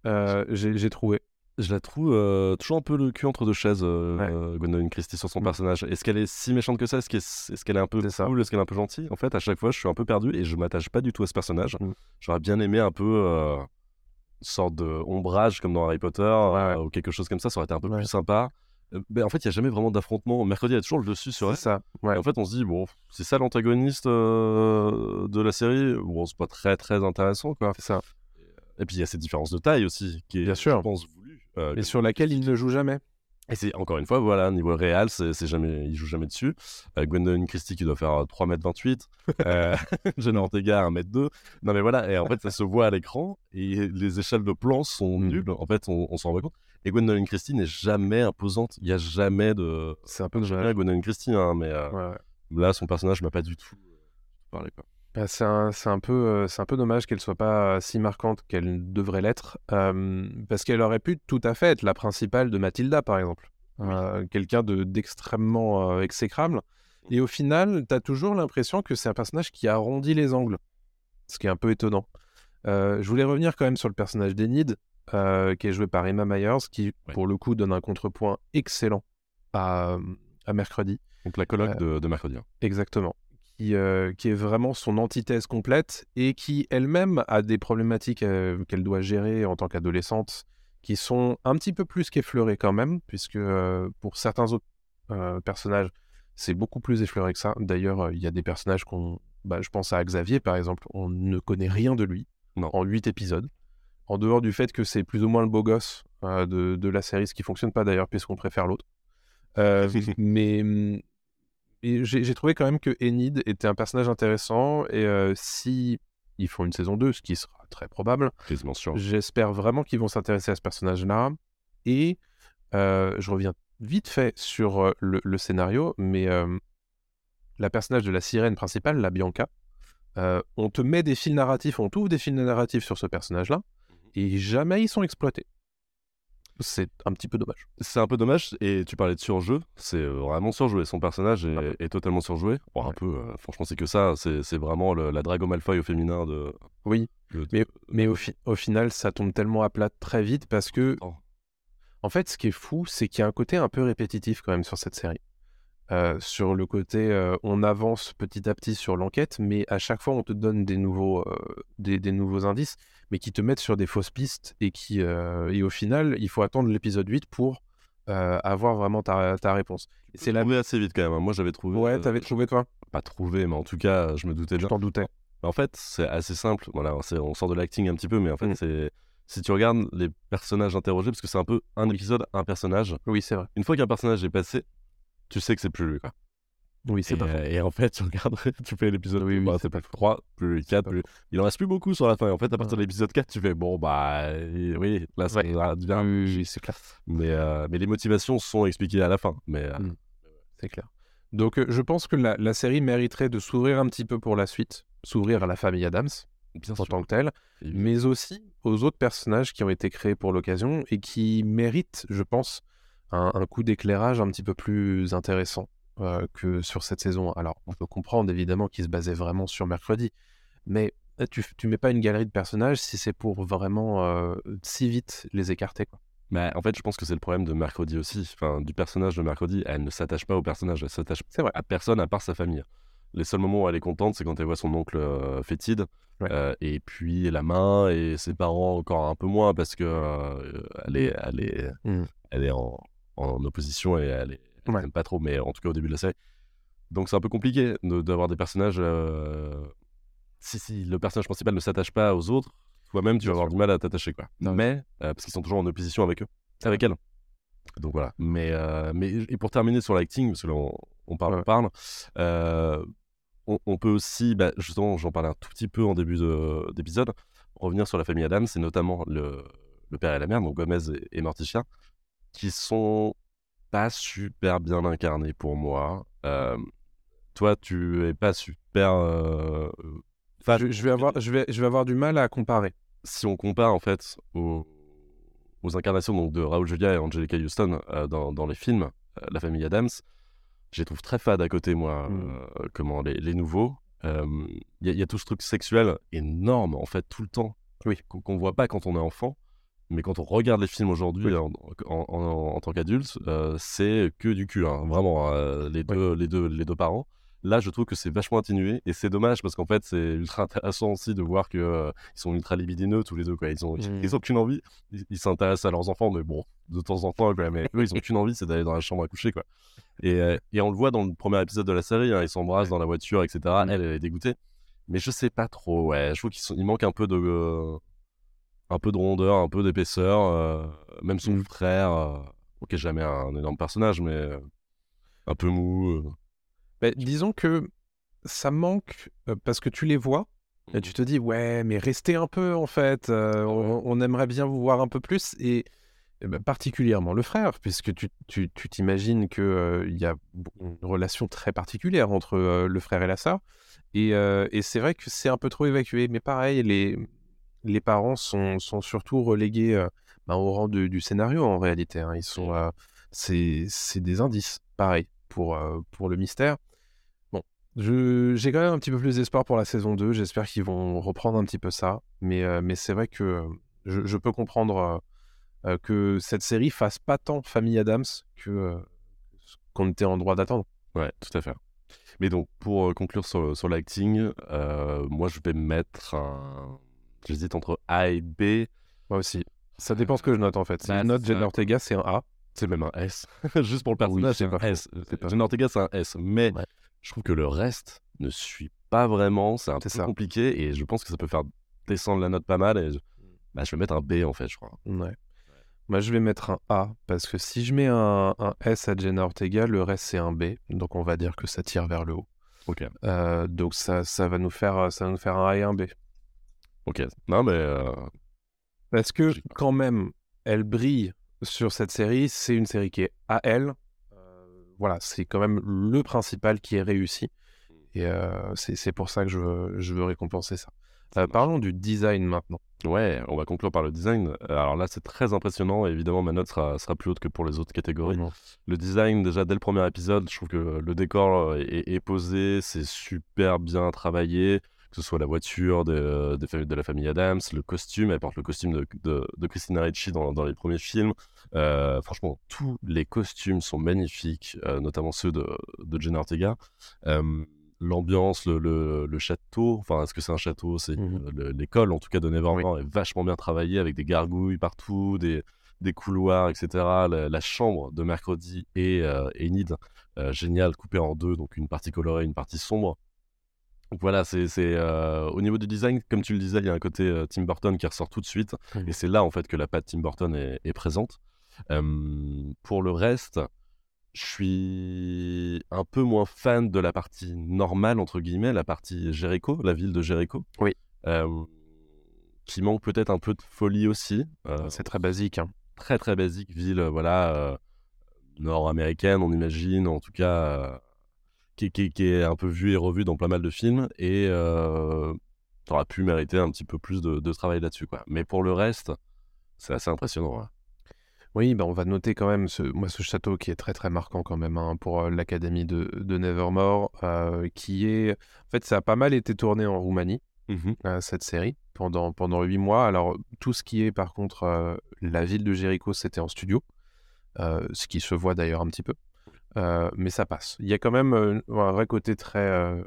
Euh, J'ai trouvé. Je la trouve euh, toujours un peu le cul entre deux chaises, euh, Ouais. euh, Gwendoline Christie, sur son Mm. personnage. Est-ce qu'elle est si méchante que ça? Est-ce qu'elle est, est-ce qu'elle est un peu C'est ça. cool? Est-ce qu'elle est un peu gentille? En fait, à chaque fois, je suis un peu perdu et je m'attache pas du tout à ce personnage. Mm. J'aurais bien aimé un peu euh, une sorte de ombrage comme dans Harry Potter euh, ou quelque chose comme ça. Ça aurait été un peu Ouais. plus sympa. Ben, en fait, il y a jamais vraiment d'affrontement. Mercredi, il y a toujours le dessus sur elle. C'est ça. Ouais. Et en fait, on se dit, bon, c'est ça l'antagoniste euh, de la série. Bon, c'est pas très très intéressant, quoi. C'est ça. Et puis, il y a cette différence de taille aussi, qui est, Bien sûr. je pense, voulue. Euh, Et sur laquelle il ne joue jamais. et c'est encore une fois, voilà, niveau réel, c'est jamais, il joue jamais dessus. Euh, Gwendoline Christie qui doit faire 3m28, euh, Jenna Ortega 1m2. Non mais voilà, et en fait ça se voit à l'écran et les échelles de plan sont Mm. nulles. En fait, on, on s'en rend compte. Et Gwendoline Christie n'est jamais imposante. Il y a jamais de. C'est un peu dommage. Gwendoline Christie, hein, mais euh, Ouais, ouais. là son personnage m'a pas du tout euh, parlé quoi. Ah, C'est un, peu, c'est un peu dommage qu'elle soit pas si marquante qu'elle devrait l'être, euh, parce qu'elle aurait pu tout à fait être la principale de Mathilda, par exemple. Euh, Quelqu'un de, d'extrêmement euh, exécrable. Et au final, tu as toujours l'impression que c'est un personnage qui arrondit les angles, ce qui est un peu étonnant. Je voulais revenir quand même sur le personnage d'Enid, qui est joué par Emma Myers, qui, pour le coup, donne un contrepoint excellent à, à Mercredi. Donc la colloque de, de mercredi. hein. Exactement. Qui, euh, qui est vraiment son antithèse complète et qui elle-même a des problématiques euh, qu'elle doit gérer en tant qu'adolescente qui sont un petit peu plus qu'effleurées quand même, puisque euh, pour certains autres personnages, c'est beaucoup plus effleuré que ça. D'ailleurs, il y a des personnages qu'on. bah, je pense à Xavier par exemple, on ne connaît rien de lui Non. en huit épisodes. En dehors du fait que c'est plus ou moins le beau gosse de, de la série, ce qui fonctionne pas d'ailleurs, puisqu'on préfère l'autre. Mais hum, j'ai trouvé quand même que Enid était un personnage intéressant et euh, si ils font une saison 2, ce qui sera très probable, j'espère vraiment qu'ils vont s'intéresser à ce personnage-là. Et euh, je reviens vite fait sur euh, le, le scénario, mais euh, la personnage de la sirène principale, la Bianca, on te met des fils narratifs, on t'ouvre des fils narratifs sur ce personnage-là, et jamais ils sont exploités. C'est un petit peu dommage. C'est un peu dommage, et tu parlais de surjeu, c'est euh, vraiment surjoué. Son personnage est, Un peu. est totalement surjoué. Bon, un peu, euh, franchement, c'est que ça, c'est vraiment le- la Drago Malfoy au féminin de. Oui, de- Mais, de- mais au, fi- au final, ça tombe tellement à plat très vite parce que, Oh. en fait, ce qui est fou, c'est qu'il y a un côté un peu répétitif quand même sur cette série. Euh, sur le côté, euh, on avance petit à petit sur l'enquête, mais à chaque fois, on te donne des nouveaux, des, des nouveaux indices, mais qui te mettent sur des fausses pistes et qui, euh, et au final, il faut attendre l'épisode 8 pour euh, avoir vraiment ta, ta réponse. C'est la. trouvé assez vite quand même. hein. Moi, j'avais trouvé. Ouais, euh, t'avais trouvé toi? Pas trouvé, mais en tout cas, je me doutais Je bien. t'en doutais. En fait, c'est assez simple. Voilà, c'est- on sort de l'acting un petit peu, mais en fait, Mm. c'est si tu regardes les personnages interrogés, parce que c'est un peu un épisode, un personnage. Oui, c'est vrai. Une fois qu'un personnage est passé, tu sais que c'est plus lui. Quoi. Oui, c'est et, pas euh, et en fait, tu regardes, tu fais l'épisode Oui, oui, bah, c'est c'est pas plus 3, plus lui 4, pas plus... il en reste plus beaucoup sur la fin. Et en fait, à partir de l'épisode 4, tu fais bon, bah euh, oui, là, ça bien. Oui, c'est clair. Mais, euh, mais les motivations sont expliquées à la fin. Mais euh, Mm. C'est clair. Donc, euh, je pense que la, la série mériterait de s'ouvrir un petit peu pour la suite, s'ouvrir à la famille Adams bien en sûr. tant que telle, mais aussi aux autres personnages qui ont été créés pour l'occasion et qui méritent, je pense, un, un coup d'éclairage un petit peu plus intéressant euh, que sur cette saison. Alors, on peut comprendre évidemment qu'il se basait vraiment sur mercredi, mais euh, tu, tu mets pas une galerie de personnages si c'est pour vraiment euh, si vite les écarter. Quoi. Mais en fait, je pense que c'est le problème de Mercredi aussi. Enfin, du personnage de Mercredi, elle ne s'attache pas au personnage, elle s'attache à personne à part sa famille. Les seuls moments où elle est contente, c'est quand elle voit son oncle euh, fétide, Ouais. euh, et puis la main, et ses parents encore un peu moins parce que euh, elle est, elle est, Mm. elle est en, en opposition et elle, est, Ouais. pas trop, mais en tout cas au début de la série. Donc c'est un peu compliqué de- d'avoir des personnages. euh, Si, si le personnage principal ne s'attache pas aux autres, toi-même tu vas avoir du mal à t'attacher quoi. Non, mais euh, parce qu'ils sont toujours en opposition avec eux, avec elle. Donc voilà. Mais euh, mais et pour terminer sur l'acting, parce que là on, on parle, Ouais. on parle. euh, on, on peut aussi, bah, justement, j'en parlais un tout petit peu en début de- d'épisode, revenir sur la famille Adams, et notamment le, le père et la mère, donc Gomez et, et Morticia, qui sont pas super bien incarnés pour moi. Euh, toi, tu es pas super. euh. Je, je vais avoir, je, vais, je vais avoir du mal à comparer. Si on compare en fait aux, aux incarnations donc, de Raoul Julia et Angelica Houston euh, dans, dans les films, euh, la famille Adams, je les trouve très fades à côté, moi, Mm. euh, comment, les, les nouveaux. Il y, a- il y a tout ce truc sexuel énorme, en fait, tout le temps, Oui. qu'on qu'on voit pas quand on est enfant. Mais quand on regarde les films aujourd'hui en, en- en- en tant qu'adulte, euh, c'est que du cul, hein, vraiment, euh, les, deux, les, deux, les deux parents. Là, je trouve que c'est vachement atténué et c'est dommage parce qu'en fait, c'est ultra intéressant aussi de voir que euh, ils sont ultra libidineux tous les deux. Quoi. Ils ont, Mm. ils ont qu'une envie, ils s'intéressent à leurs enfants, mais bon, de temps en temps, quoi. Mais eux, ils ont qu'une envie, c'est d'aller dans la chambre à coucher, quoi. Et, euh, et on le voit dans le premier épisode de la série, hein, ils s'embrassent dans la voiture, etc. Elle, elle est dégoûtée. Mais je sais pas trop, ouais. Je trouve qu'il il manque un peu de. Un peu de rondeur, un peu d'épaisseur. euh, même son Mm. frère, euh, ok, jamais un énorme personnage, mais euh, un peu mou. disons que ça manque parce que tu les vois et tu te dis ouais mais restez un peu en fait euh, on, on aimerait bien vous voir un peu plus et Eh ben, particulièrement le frère, puisque tu tu tu t'imagines qu'il y a une relation très particulière entre, le frère et la sœur et et c'est vrai que c'est un peu trop évacué. Mais pareil, les les parents sont sont surtout relégués, heu, ben, au rang du scénario en réalité, hein. Ils sont, heu, c'est des indices, pareil, pour, heu, pour le mystère. Bon, j'ai quand même un petit peu plus d'espoir pour la saison 2. J'espère qu'ils vont reprendre un petit peu ça, mais mais c'est vrai que, je peux comprendre, que cette série fasse pas tant famille Adams que, qu'on était en droit d'attendre. Ouais, tout à fait. Mais donc pour, conclure sur sur l'acting, moi je vais mettre un j'hésite entre A et B. Moi aussi. Ça dépend ce que je note en fait. Si Bah, je note Jenna. Ortega, c'est un A. C'est même un S. Juste pour le Ah oui, personnage, c'est c'est un. S. Jenna Ortega, c'est un S. Mais Ouais. je trouve que le reste ne suit pas vraiment. C'est un peu ça. compliqué et je pense que ça peut faire descendre la note pas mal. Et je, bah, je vais mettre un B en fait, je crois. Ouais. Moi, je vais mettre un A parce que si je mets un, un S à Jenna Ortega, le reste c'est un B. Donc on va dire que ça tire vers le haut. Ok. Euh, donc ça, ça va nous faire, ça va nous faire un A et un B. Ok. Non, mais. euh, Parce que quand même, elle brille sur cette série. C'est une série qui est à elle. Euh, voilà, c'est quand même le principal qui est réussi. Et euh, c'est pour ça que je veux, je veux récompenser ça. Euh, parlons du design maintenant. Ouais, on va conclure par le design. Alors là, c'est très impressionnant. Évidemment, ma note sera, sera plus haute que pour les autres catégories. Le design, déjà dès le premier épisode, je trouve que le décor est, est posé, c'est super bien travaillé, que ce soit la voiture de, la famille Adams, le costume, elle porte le costume de, de, de Christina Ricci dans, dans les premiers films. Euh, franchement, tous les costumes sont magnifiques, euh, notamment ceux de, de Jenna Ortega. Euh, L'ambiance, le, le, le château, enfin, est-ce que c'est un château? C'est le- l'école, en tout cas, de Nevermore est vachement bien travaillée avec des gargouilles partout, des, des couloirs, etc. La, la chambre de mercredi et euh, Enid, euh, génial, coupée en deux, donc une partie colorée, une partie sombre. Donc voilà, c'est euh, au niveau du design, comme tu le disais, il y a un côté euh, Tim Burton qui ressort tout de suite, et c'est là en fait que la patte Tim Burton est, est présente. Euh, pour le reste, je suis un peu moins fan de la partie normale entre guillemets, la partie Jericho, la ville de Jericho. Oui. Qui manque peut-être un peu de folie aussi. Euh, C'est très basique. hein. très très basique ville, voilà, nord-américaine, on imagine, en tout cas, qui, qui- qui est un peu vue et revue dans pas mal de films, et euh, t'aurais pu mériter un petit peu plus de, de travail là-dessus, quoi. Mais pour le reste, c'est assez impressionnant. hein. Oui, bah, on va noter quand même ce, moi, ce château qui est très très marquant quand même hein, pour euh, l'académie de, de Nevermore, euh, qui est... En fait, ça a pas mal été tourné en Roumanie, euh, cette série, pendant, pendant huit mois. Alors, tout ce qui est par contre euh, la ville de Jéricho, c'était en studio, ce qui se voit d'ailleurs un petit peu. Euh, mais ça passe. Il y a quand même euh, un vrai côté très euh,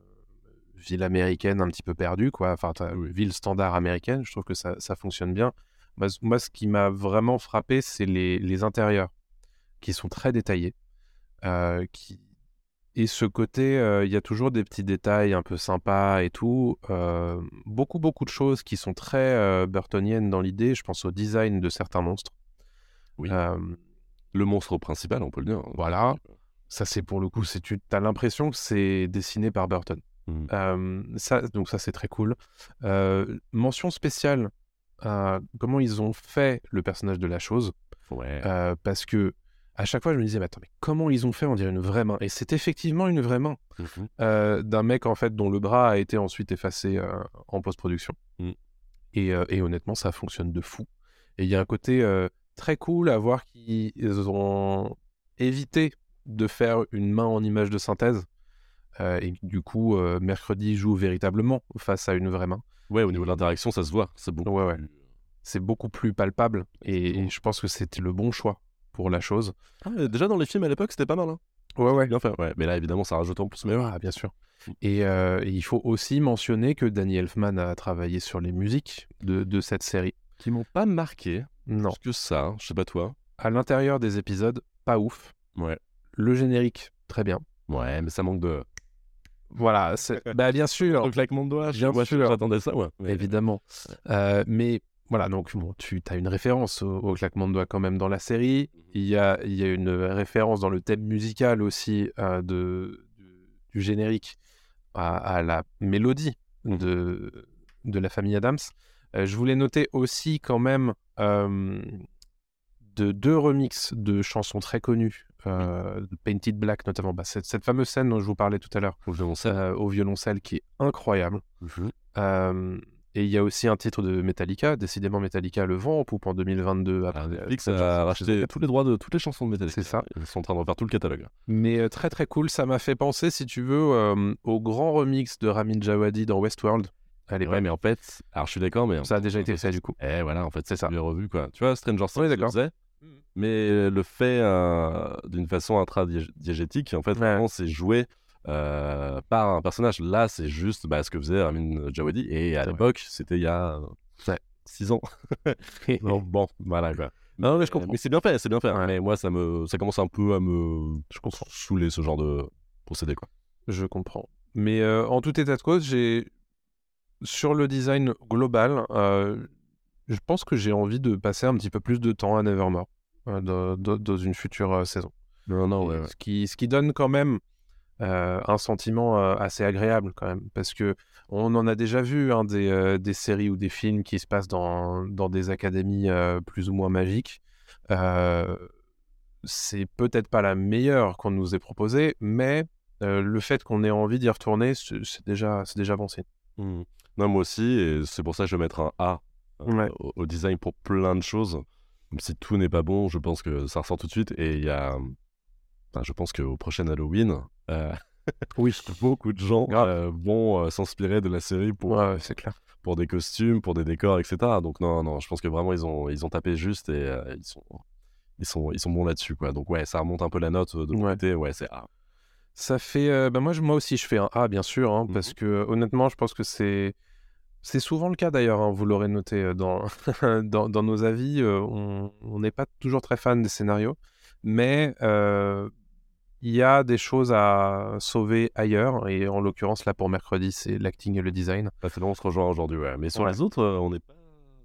ville américaine, un petit peu perdue, quoi. Enfin, ville standard américaine, je trouve que ça, ça fonctionne bien. Moi, moi, ce qui m'a vraiment frappé, c'est les, les intérieurs, qui sont très détaillés. qui... Et ce côté, il y a toujours des petits détails un peu sympas et tout. beaucoup, beaucoup de choses qui sont très burtoniennes dans l'idée. Je pense au design de certains monstres. Oui. Le monstre principal, on peut le dire. voilà. Ça, c'est pour le coup, c'est tu as l'impression que c'est dessiné par Burton. Euh, ça, donc ça, c'est très cool. Euh, mention spéciale à comment ils ont fait le personnage de la chose. Ouais. Euh, parce que à chaque fois, je me disais, mais attends, mais comment ils ont fait On dirait une vraie main? Et c'est effectivement une vraie main euh, d'un mec en fait dont le bras a été ensuite effacé en post-production. Mm. Et, et honnêtement, ça fonctionne de fou. Et il y a un côté très cool à voir qu'ils ont évité de faire une main en image de synthèse. Euh, et du coup, euh, mercredi joue véritablement face à une vraie main. Ouais, au niveau de l'interaction, ça se voit. C'est beaucoup. Ouais, ouais. plus- C'est beaucoup plus palpable. Et, et je pense que c'était le bon choix pour la chose. Ah, déjà dans les films à l'époque, c'était pas mal. Hein. Ouais, ouais. Bien fait. Ouais. Mais là, évidemment, ça rajoute en plus. Mais ouais. Bien sûr. Et, euh, et il faut aussi mentionner que Danny Elfman a travaillé sur les musiques de, de cette série. Qui m'ont pas marqué. Non. Plus que ça. hein. Je sais pas toi. À l'intérieur des épisodes, pas ouf. Ouais. Le générique, très bien. Ouais, mais ça manque de. Voilà, c'est- bah bien sûr, Le claquement de doigts. je- Bien moi, sûr. J'attendais ça, ouais. Mais- évidemment. Euh, mais voilà, donc bon, tu as une référence au, au claquement de doigts quand même dans la série. Il y a, il y a une référence dans le thème musical aussi euh, de, du, du générique à, à la mélodie de, de la famille Adams. Euh, je voulais noter aussi quand même euh, de deux remixes de chansons très connues, euh, Painted Black notamment. Bah, cette, cette fameuse scène dont je vous parlais tout à l'heure Au violoncelle. euh, au violoncelle qui est incroyable. Euh, et il y a aussi un titre de Metallica, décidément Metallica le vent en poupe en 2022. après, euh, Netflix a racheté tous les droits de toutes les chansons de Metallica. C'est ça. Ils sont en train de refaire tout le catalogue. Mais euh, très très cool, ça m'a fait penser, si tu veux, au grand remix de Ramin Djawadi dans Westworld. L'époque. Ouais, mais en fait, alors je suis d'accord, mais Ça a déjà été fait du coup. Eh voilà, en fait, C'est ça. L'as revu quoi. Tu vois, Stranger Things, Oui, d'accord. Faisait, mais le fait euh, d'une façon intradiégétique, en fait, vraiment, c'est joué euh, par un personnage. Là, c'est juste bah, ce que faisait Ramin Djawadi, et à l'époque, c'était il y a Ouais. 6 ans. Donc, bon, voilà quoi. Non, mais je comprends. Mais c'est bien fait, c'est bien fait. Mais moi, ça me, ça commence un peu à me, je comprends, saouler ce genre de procédé quoi. Je comprends. Mais euh, en tout état de cause, j'ai sur le design global, euh, je pense que j'ai envie de passer un petit peu plus de temps à Nevermore euh, dans, une future euh, saison. Non, non, Et Ce, qui, ce qui donne quand même euh, un sentiment assez agréable quand même, parce que on en a déjà vu hein, des, des séries ou des films qui se passent dans, dans des académies plus ou moins magiques. C'est peut-être pas la meilleure qu'on nous ait proposée, mais le fait qu'on ait envie d'y retourner, c'est déjà, déjà bon signe. Hmm. Non, moi aussi, et c'est pour ça que je vais mettre un A Ouais. au, au design pour plein de choses. Même si tout n'est pas bon, je pense que ça ressort tout de suite. Et il y a. enfin, je pense qu'au prochain Halloween, euh, Oui, beaucoup de gens euh, vont euh, s'inspirer de la série pour, ouais, c'est clair. pour des costumes, pour des décors, etc. Donc, non, non, je pense que vraiment, ils ont, ils ont tapé juste et euh, ils, sont, ils, sont, ils sont bons là-dessus. quoi. Donc, ouais, ça remonte un peu la note de mon Ouais. côté. Ouais, c'est A. Ça fait. bah moi, je- moi aussi, je fais un A, bien sûr, hein, Mhm. parce que honnêtement, je pense que c'est. C'est souvent le cas d'ailleurs, hein, vous l'aurez noté euh, dans, dans, dans nos avis. euh, on n'est pas toujours très fan des scénarios, mais euh, il y a des choses à sauver ailleurs. Et en l'occurrence, là pour mercredi, c'est l'acting et le design. Bah, c'est on se rejoint aujourd'hui. Ouais. Mais sur Ouais. les autres, on n'est pas.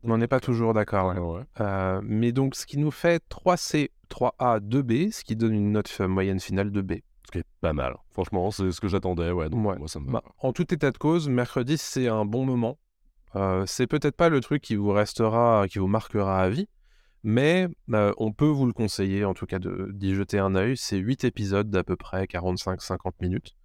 On n'est pas toujours d'accord. ouais. Euh, mais donc, ce qui nous fait 3C, 3A, 2B, ce qui donne une note moyenne finale de B. Ce qui est pas mal. Franchement, c'est ce que j'attendais. Ouais, donc Ouais. moi, ça me va. Bah, en tout état de cause, mercredi, c'est un bon moment. Euh, c'est peut-être pas le truc qui vous restera, qui vous marquera à vie, mais euh, on peut vous le conseiller, en tout cas, d'y jeter un œil. C'est 8 épisodes d'à peu près 45-50 minutes.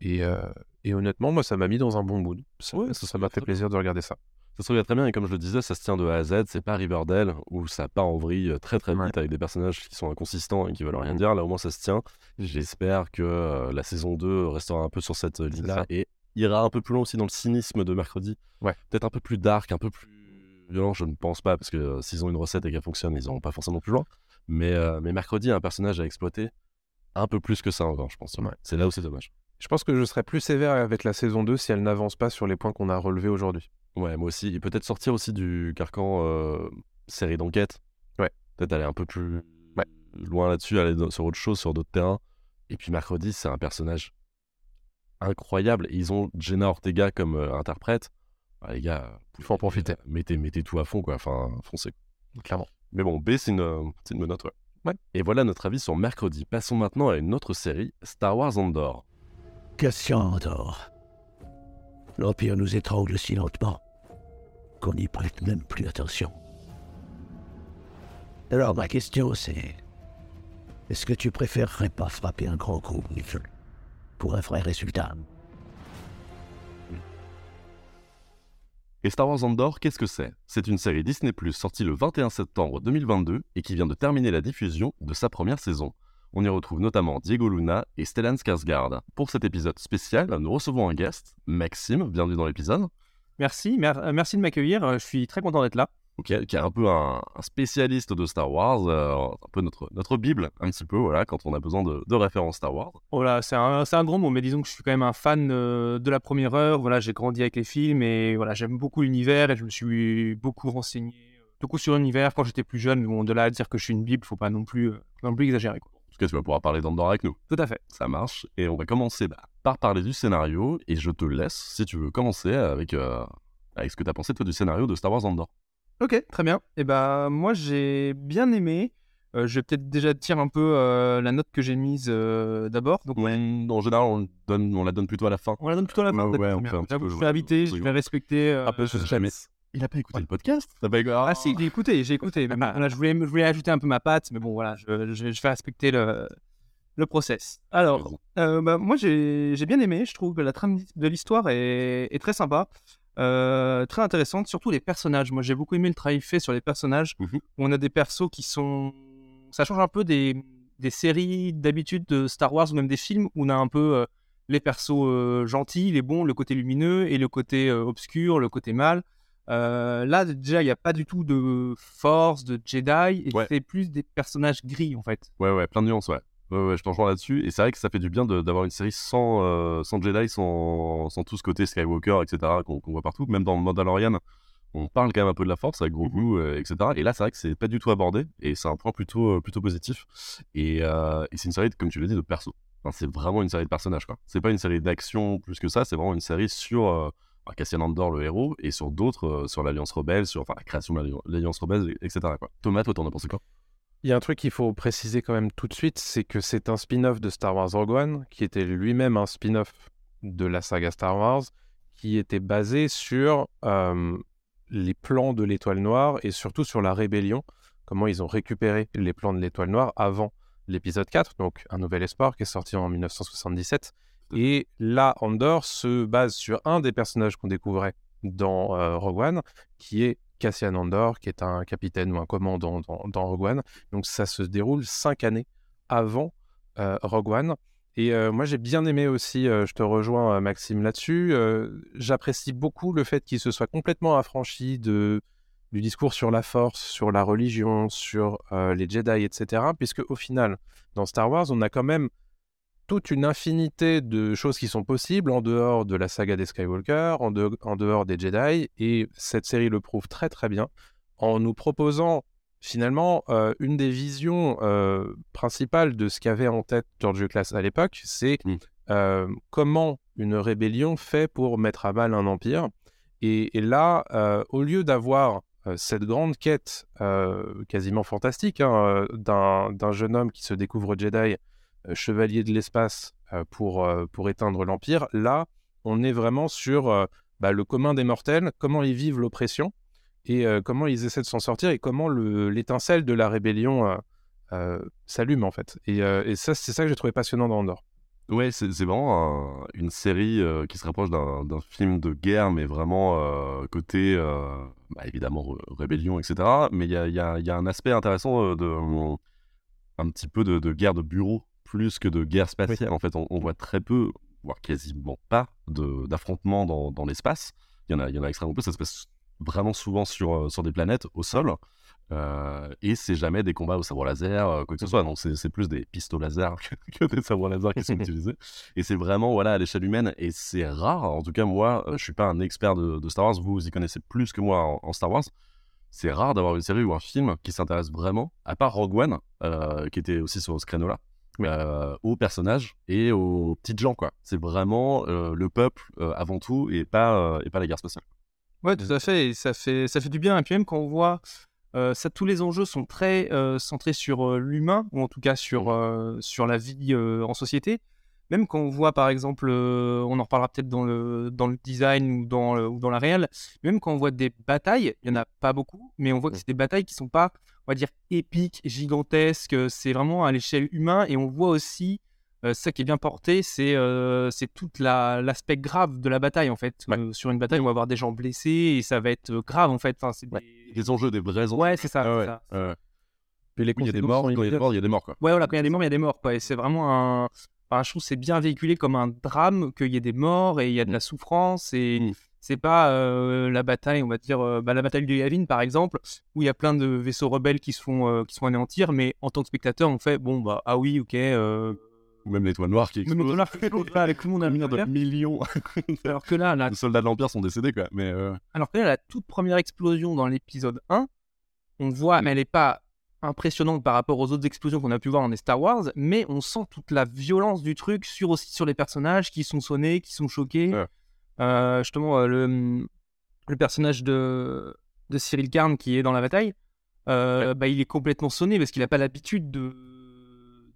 Et, euh, et honnêtement, moi, ça m'a mis dans un bon mood. Ça Ouais, ça ça se m'a fait très plaisir de regarder ça. Ça se regarde très bien et comme je le disais, ça se tient de A à Z. C'est pas Riverdale où ça part en vrille très très vite Ouais. avec des personnages qui sont inconsistants et qui veulent rien dire. Là au moins ça se tient. J'espère que euh, la saison 2 restera un peu sur cette ligne-là et ira un peu plus loin aussi dans le cynisme de mercredi. Ouais. Peut-être un peu plus dark, un peu plus violent. Je ne pense pas parce que euh, s'ils ont une recette et qu'elle fonctionne, ils n'iront pas forcément plus loin. Mais, euh, mais mercredi, un personnage à exploiter un peu plus que ça encore, je pense. Ouais. C'est là où c'est dommage. Je pense que je serais plus sévère avec la saison 2 si elle n'avance pas sur les points qu'on a relevés aujourd'hui. Ouais, moi aussi. Et peut-être sortir aussi du carcan euh, série d'enquête. Ouais. Peut-être aller un peu plus Ouais. loin là-dessus, aller sur autre chose, sur d'autres terrains. Et puis mercredi, c'est un personnage incroyable. Et ils ont Jenna Ortega comme euh, interprète. Bah, les gars, Il faut en profiter. euh, mettez, mettez tout à fond, quoi. Enfin, foncez. Clairement. Mais bon, B, c'est une, euh, c'est une bonne note, ouais. Ouais. Et voilà notre avis sur mercredi. Passons maintenant à une autre série, Star Wars Andor. Question Andorre. L'Empire nous étrangle si lentement qu'on n'y prête même plus attention. Alors ma question c'est... Est-ce que tu préférerais pas frapper un grand coup Nifl, pour un vrai résultat Et Star Wars Andor, qu'est-ce que c'est? C'est une série Disney Plus sortie le 21 septembre 2022 et qui vient de terminer la diffusion de sa première saison. On y retrouve notamment Diego Luna et Stellan Skarsgård. Pour cet épisode spécial, nous recevons un guest, Maxime, bienvenue dans l'épisode, Merci, mer- euh, merci de m'accueillir. euh, Je suis très content d'être là. Qui est, un peu un, un spécialiste de Star Wars, euh, un peu notre, notre Bible, un petit peu, voilà, quand on a besoin de, de références Star Wars. Oh là, c'est un, un grand mot, mais disons que je suis quand même un fan euh, de la première heure. Voilà, j'ai grandi avec les films et voilà, j'aime beaucoup l'univers et je me suis beaucoup renseigné, euh, beaucoup sur l'univers quand j'étais plus jeune. Bon, de là à dire que je suis une bible, faut pas non plus, euh, faut pas non plus exagérer. Quoi. En tout cas, tu vas pouvoir parler d'Andor avec nous. Tout à fait. Ça marche. Et on va commencer bah, par parler du scénario. Et je te laisse, si tu veux, commencer avec, avec ce que tu as pensé, toi, du scénario de Star Wars Andor. Ok, très bien. Et ben moi j'ai bien aimé. Euh, je vais peut-être déjà dire un peu euh, la note que j'ai mise euh, d'abord. Donc Ouais, en général, on, donne, on la donne plutôt à la fin. on la donne plutôt à la fin. Ouais, ouais, on Très fait un bien. petit J'avoue, peu, je suis habité, je vais respecter. peu, je sais jamais. Il a pas écouté le podcast? pas écouté Ah si, j'ai écouté, j'ai écouté. Mais voilà, je, voulais, je voulais ajouter un peu ma patte, mais bon, voilà, je, je, je vais respecter le, le process. Alors, bah, moi, j'ai bien aimé. Je trouve que la trame de l'histoire est, est très sympa, euh, très intéressante, surtout les personnages. Moi, j'ai beaucoup aimé le travail fait sur les personnages. Où on a des persos qui sont... Ça change un peu des, des séries d'habitude de Star Wars ou même des films où on a un peu euh, les persos euh, gentils, les bons, le côté lumineux et le côté obscur, le côté mal. Là, déjà, il n'y a pas du tout de force, de Jedi, et Ouais. c'est plus des personnages gris, en fait. Ouais, ouais, plein de nuances, ouais. Ouais, ouais, je t'en rejoins là-dessus. Et c'est vrai que ça fait du bien de- d'avoir une série sans, euh, sans Jedi, sans, sans tout ce côté Skywalker, etc., qu'on qu'on voit partout. Même dans Mandalorian, on parle quand même un peu de la force avec Grogu, euh, etc. Et là, c'est vrai que c'est pas du tout abordé. Et c'est un point plutôt, euh, plutôt positif. Et, euh, et c'est une série, comme tu l'as dit, de perso. Enfin, c'est vraiment une série de personnages, quoi. C'est pas une série d'action plus que ça, c'est vraiment une série sur bah, Cassian Andor, le héros, et sur d'autres, sur l'Alliance Rebelle, sur enfin, la création de l'Alli- l'Alliance Rebelle, etc. Quoi. Thomas, toi, t'en as pensé quoi? Il y a un truc qu'il faut préciser quand même tout de suite, c'est que c'est un spin-off de Star Wars Rogue One, qui était lui-même un spin-off de la saga Star Wars, qui était basé sur euh, les plans de l'Étoile Noire et surtout sur la rébellion, comment ils ont récupéré les plans de l'Étoile Noire avant l'épisode 4, donc Un Nouvel Espoir, qui est sorti en 1977. Et là, Andor se base sur un des personnages qu'on découvrait dans euh, Rogue One, qui est Cassian Andor, qui est un capitaine ou un commandant dans, Rogue One. Donc ça se déroule cinq années avant euh, Rogue One. Et euh, moi j'ai bien aimé aussi, euh, je te rejoins Maxime là-dessus, j'apprécie beaucoup le fait qu'il se soit complètement affranchi de, du discours sur la force, sur la religion, sur les Jedi, etc. Puisque au final, dans Star Wars, on a quand même toute une infinité de choses qui sont possibles en dehors de la saga des Skywalker, en, de- en dehors des Jedi, et cette série le prouve très très bien en nous proposant finalement euh, une des visions euh, principales de ce qu'avait en tête George Lucas à l'époque, c'est euh, comment une rébellion fait pour mettre à mal un empire. Et, et là, au lieu d'avoir cette grande quête quasiment fantastique hein, d'un jeune homme qui se découvre Jedi, chevalier de l'espace euh, pour, euh, pour éteindre l'Empire. Là, on est vraiment sur euh, bah, le commun des mortels, comment ils vivent l'oppression et euh, comment ils essaient de s'en sortir et comment le- l'étincelle de la rébellion euh, euh, s'allume en fait. Et, euh, ça, c'est ça que j'ai trouvé passionnant dans Andorre. Ouais, c'est vraiment un- une série euh, qui se rapproche d'un film de guerre, mais vraiment euh, côté, euh, bah, évidemment, rébellion, etc. Mais il y a, un aspect intéressant euh, de euh, un petit peu de guerre de bureau, plus que de guerre spatiale. En fait, on, on voit très peu, voire quasiment pas, d'affrontements dans, dans l'espace. Il y, en a, il y en a extrêmement peu, ça se passe vraiment souvent sur, euh, sur des planètes, au sol. Euh, et c'est jamais des combats au sabre laser, euh, quoi que ce soit. Donc c'est plus des pistolets laser que, que des sabres laser qui sont utilisés. Et c'est vraiment voilà à l'échelle humaine. Et c'est rare. En tout cas moi, je suis pas un expert de, de Star Wars. Vous, vous y connaissez plus que moi en, en Star Wars. C'est rare d'avoir une série ou un film qui s'intéresse vraiment, à part Rogue One, euh, qui était aussi sur ce créneau-là, euh, aux personnages et aux petites gens quoi. C'est vraiment euh, le peuple euh, avant tout et pas euh, et pas la guerre spatiale. Ouais, tout à fait. Et ça fait, ça fait du bien. Et puis même quand on voit euh, ça, tous les enjeux sont très euh, centrés sur euh, l'humain, ou en tout cas sur, euh, sur la vie euh, en société. Même quand on voit, par exemple, euh, on en reparlera peut-être dans le, dans le design ou dans, le- ou dans la réelle, même quand on voit des batailles, il n'y en a pas beaucoup, mais on voit que c'est des batailles qui sont pas, on va dire, épiques, gigantesques. C'est vraiment à l'échelle humaine. Et on voit aussi, euh, ça qui est bien porté, c'est euh, c'est tout l'aspect grave de la bataille, en fait. Euh, sur une bataille, on va avoir des gens blessés et ça va être euh, grave, en fait. Enfin, c'est des... Les enjeux, des vrais enjeux. Ouais, c'est ça. Ah ouais, ça. Puis les il y a des conséquences morts, sont quand il y a des immédiates. morts, il y a des morts quoi. Ouais, voilà, quand il y a des morts, il y a des morts, quoi. Et c'est vraiment un. Enfin, je trouve que c'est bien véhiculé comme un drame, qu'il y ait des morts et il y a de la souffrance. Et c'est pas euh, la bataille, on va dire, euh, bah, la bataille de Yavin, par exemple, où il y a plein de vaisseaux rebelles qui se font, euh, qui se font anéantir, mais en tant que spectateur, on fait, bon, bah, ah oui, ok. Ou même l'étoile noire qui Même explose. l'étoile noire qui explose, là, avec tout le monde à de millions Alors que là, Les soldats de l'Empire sont décédés quoi. Mais Alors que là, la toute première explosion dans l'épisode 1, on voit, mais elle n'est pas impressionnante par rapport aux autres explosions qu'on a pu voir dans les Star Wars, mais on sent toute la violence du truc sur aussi sur les personnages qui sont sonnés, qui sont choqués. Euh, justement, euh, le, le personnage de, de Cyril Karn qui est dans la bataille, euh, bah, il est complètement sonné parce qu'il n'a pas l'habitude de,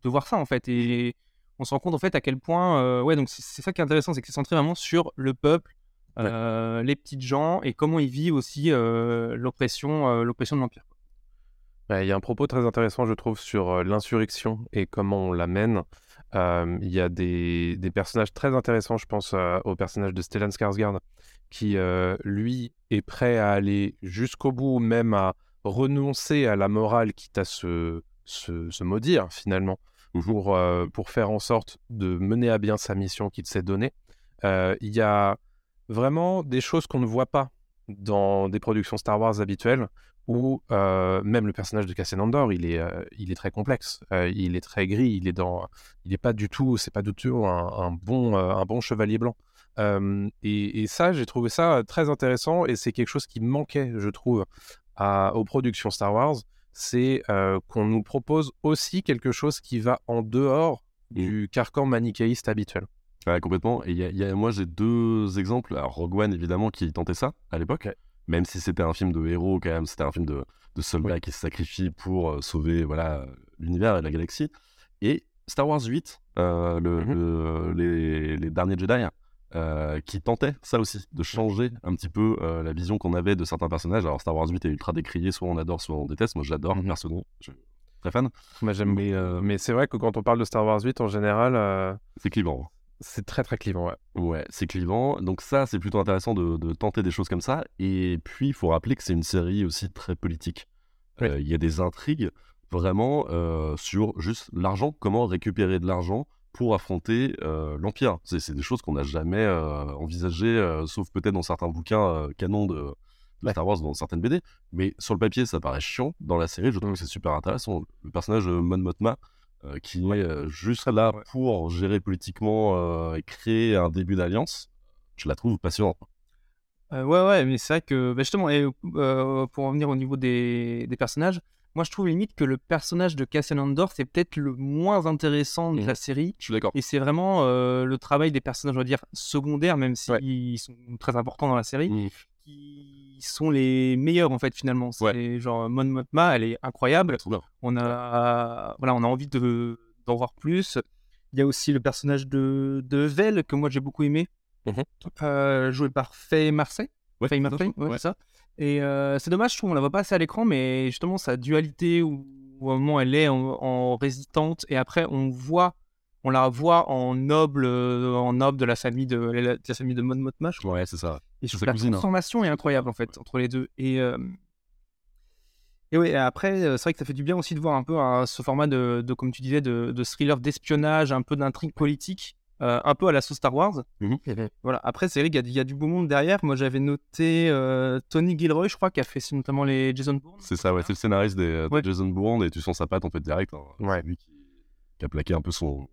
de voir ça en fait. Et on se rend compte en fait à quel point, ouais, donc c'est ça qui est intéressant, c'est que c'est centré vraiment sur le peuple, les petites gens et comment ils vivent aussi l'oppression, l'oppression de l'empire. Ouais, Il y a un propos très intéressant, je trouve, sur euh, l'insurrection et comment on la mène. Euh, Il y a des, des personnages très intéressants, je pense euh, au personnage de Stellan Skarsgård, qui, euh, lui, est prêt à aller jusqu'au bout, même à renoncer à la morale, quitte à se, se, se maudire, finalement, pour, euh, pour faire en sorte de mener à bien sa mission qu'il s'est donnée. Il y a vraiment des choses qu'on ne voit pas dans des productions Star Wars habituelles, où euh, même le personnage de Cassian Andor, il est, euh, il est très complexe, Euh, il est très gris, il est dans, il est pas du tout, c'est pas du tout un, un bon, un bon chevalier blanc. Et, et ça, j'ai trouvé ça très intéressant et c'est quelque chose qui manquait, je trouve, à- aux productions Star Wars, c'est qu'on nous propose aussi quelque chose qui va en dehors du carcan manichéiste habituel. Ouais, complètement. Et il y a- il y a- moi, j'ai deux exemples. Alors, Rogue One, évidemment, qui tentait ça à l'époque. Même si c'était un film de héros, quand même, c'était un film de, de soldats qui se sacrifient pour euh, sauver voilà, l'univers et la galaxie. Et Star Wars 8, euh, le- le- les, les derniers Jedi, euh, qui tentait ça aussi, de changer un petit peu euh, la vision qu'on avait de certains personnages. Alors, Star Wars 8 est ultra décrié, soit on adore, soit on déteste. Moi, j'adore, personnellement. Je suis très fan. Moi, j'aime Mais, Mais c'est vrai que quand on parle de Star Wars 8, en général, c'est clivant. C'est très très clivant. Ouais. Ouais, c'est clivant. Donc ça, c'est plutôt intéressant de, de tenter des choses comme ça. Et puis, il faut rappeler que c'est une série aussi très politique. Euh, Il y a des intrigues vraiment euh, sur juste l'argent, comment récupérer de l'argent pour affronter euh, l'Empire. C'est des choses qu'on n'a jamais envisagées, sauf peut-être dans certains bouquins canons de, de Star Wars, dans certaines BD. Mais sur le papier, ça paraît chiant. Dans la série, je trouve que c'est super intéressant. Le personnage de Mon Mothma, euh, qui est euh, juste là pour gérer politiquement euh, et créer un début d'alliance, je la trouve passionnante. Ouais, ouais, mais c'est vrai que bah, justement, et, pour revenir au niveau des, des personnages, moi je trouve limite que le personnage de Cassian Andor c'est peut-être le moins intéressant de la série. Je suis d'accord. Et c'est vraiment le travail des personnages, on va dire, secondaires, même s'ils sont très importants dans la série, Mmh. Qui sont les meilleurs en fait finalement. C'est genre Mon Mothma, elle est incroyable. On a, voilà, on a envie de d'en voir plus. Il y a aussi le personnage de, de Vel que moi j'ai beaucoup aimé, euh, joué par Faye Marseille. Ouais, Faye Marseille, ouais, ça. Et euh, c'est dommage, je trouve, on la voit pas assez à l'écran, mais justement sa dualité où, où à un moment elle est en, en résistante et après on voit, on la voit en noble, euh, en noble de la famille de la, de la famille de Mon Mothma, je crois. Ouais, c'est ça. Et je C'est trouve la cousine, hein. transformation est incroyable en fait entre les deux. Et, euh, et ouais, après, euh, c'est vrai que ça fait du bien aussi de voir un peu hein, ce format de, de, comme tu disais, de, de thriller d'espionnage, un peu d'intrigue politique, euh, un peu à la sauce Star Wars. Voilà. Après, c'est vrai qu'il y, a- il y a du beau monde derrière. Moi, j'avais noté euh, Tony Gilroy, je crois, qui a fait notamment les Jason Bourne. C'est ça, ouais, c'est le scénariste des, de Jason Bourne et tu sens sa patte en fait direct. hein. C'est lui qui, qui a plaqué un peu son,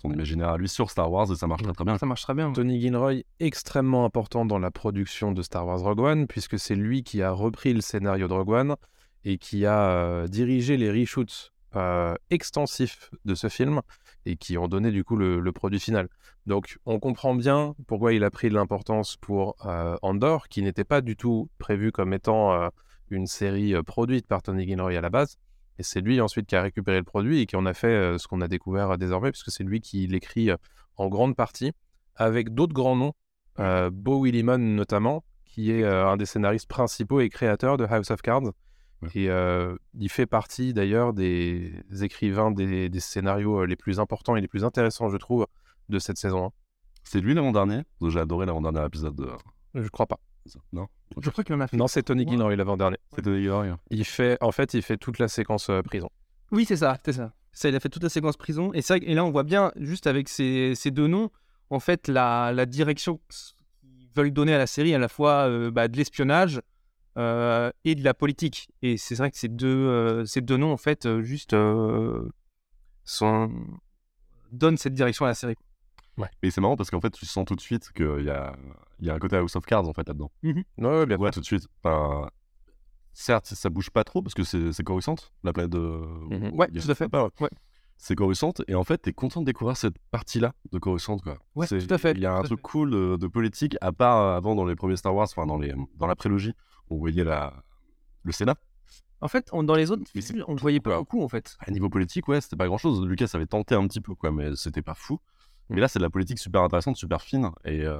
son imaginaire à lui sur Star Wars et ça marche très très bien. Ça marche très bien. Tony Gilroy, extrêmement important dans la production de Star Wars Rogue One, puisque c'est lui qui a repris le scénario de Rogue One et qui a euh, dirigé les reshoots euh, extensifs de ce film et qui ont donné du coup le, le produit final. Donc on comprend bien pourquoi il a pris de l'importance pour euh, Andor, qui n'était pas du tout prévu comme étant euh, une série euh, produite par Tony Gilroy à la base. Et c'est lui ensuite qui a récupéré le produit et qui en a fait euh, ce qu'on a découvert euh, désormais, puisque c'est lui qui l'écrit euh, en grande partie, avec d'autres grands noms, euh, Bo Willimon notamment, qui est euh, un des scénaristes principaux et créateurs de House of Cards. Et euh, il fait partie d'ailleurs des écrivains des, des scénarios euh, les plus importants et les plus intéressants, je trouve, de cette saison 1. C'est lui l'avant-dernier J'ai adoré l'avant-dernier épisode de. Je crois pas. Non? Je crois qu'il en a fait. Non, c'est Tony Gilroy l'avant-dernier. C'est Tony Gilroy. Il fait, en fait, il fait toute la séquence euh, prison. Oui, c'est ça, c'est ça. Ça, il a fait toute la séquence prison. Et, ça, et là, on voit bien, juste avec ces, ces deux noms, en fait, la, la direction qu'ils veulent donner à la série, à la fois euh, bah, de l'espionnage euh, et de la politique. Et c'est vrai que ces deux, euh, ces deux noms, en fait, euh, juste euh, sont... donnent cette direction à la série. Ouais. Et c'est marrant parce qu'en fait, tu sens tout de suite qu'il y a, il y a un côté House of Cards en fait là-dedans. Mhm. Ouais, bien Ouais, tout de suite. Enfin, certes, ça bouge pas trop parce que c'est c'est Coruscant, la planète de. Ouais, y a- tout à fait. ouais. Ouais. C'est Coruscant et en fait, t'es content de découvrir cette partie-là de Coruscant quoi. Ouais, C'est- tout à fait, Il y a un truc cool de, de politique à part euh, avant dans les premiers Star Wars, enfin dans les dans la prélogie, on voyait la le Sénat. En fait, on- dans les autres films, on ne voyait pas beaucoup, en fait. À niveau politique, ouais, c'était pas grand chose. Lucas avait tenté un petit peu, quoi, mais c'était pas fou. Mais là, c'est de la politique super intéressante, super fine. Et, euh,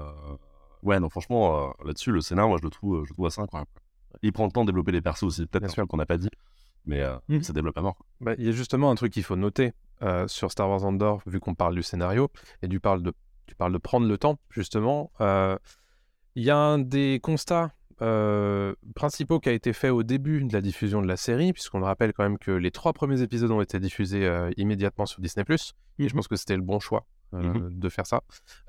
Ouais, non, franchement, euh, là-dessus, le scénar, moi, je le trouve, je le trouve assez incroyable. Il prend le temps de développer les persos aussi, peut-être qu'on n'a pas dit, mais euh, Mhm. ça développe à mort. Bah, Il y a justement un truc qu'il faut noter euh, sur Star Wars Andor, vu qu'on parle du scénario, et tu parles de, tu parles de prendre le temps, justement. euh, Il y a un des constats euh, principaux qui a été fait au début de la diffusion de la série, puisqu'on rappelle quand même que les trois premiers épisodes ont été diffusés euh, immédiatement sur Disney+, et je pense que c'était le bon choix euh, Mhm. de faire ça.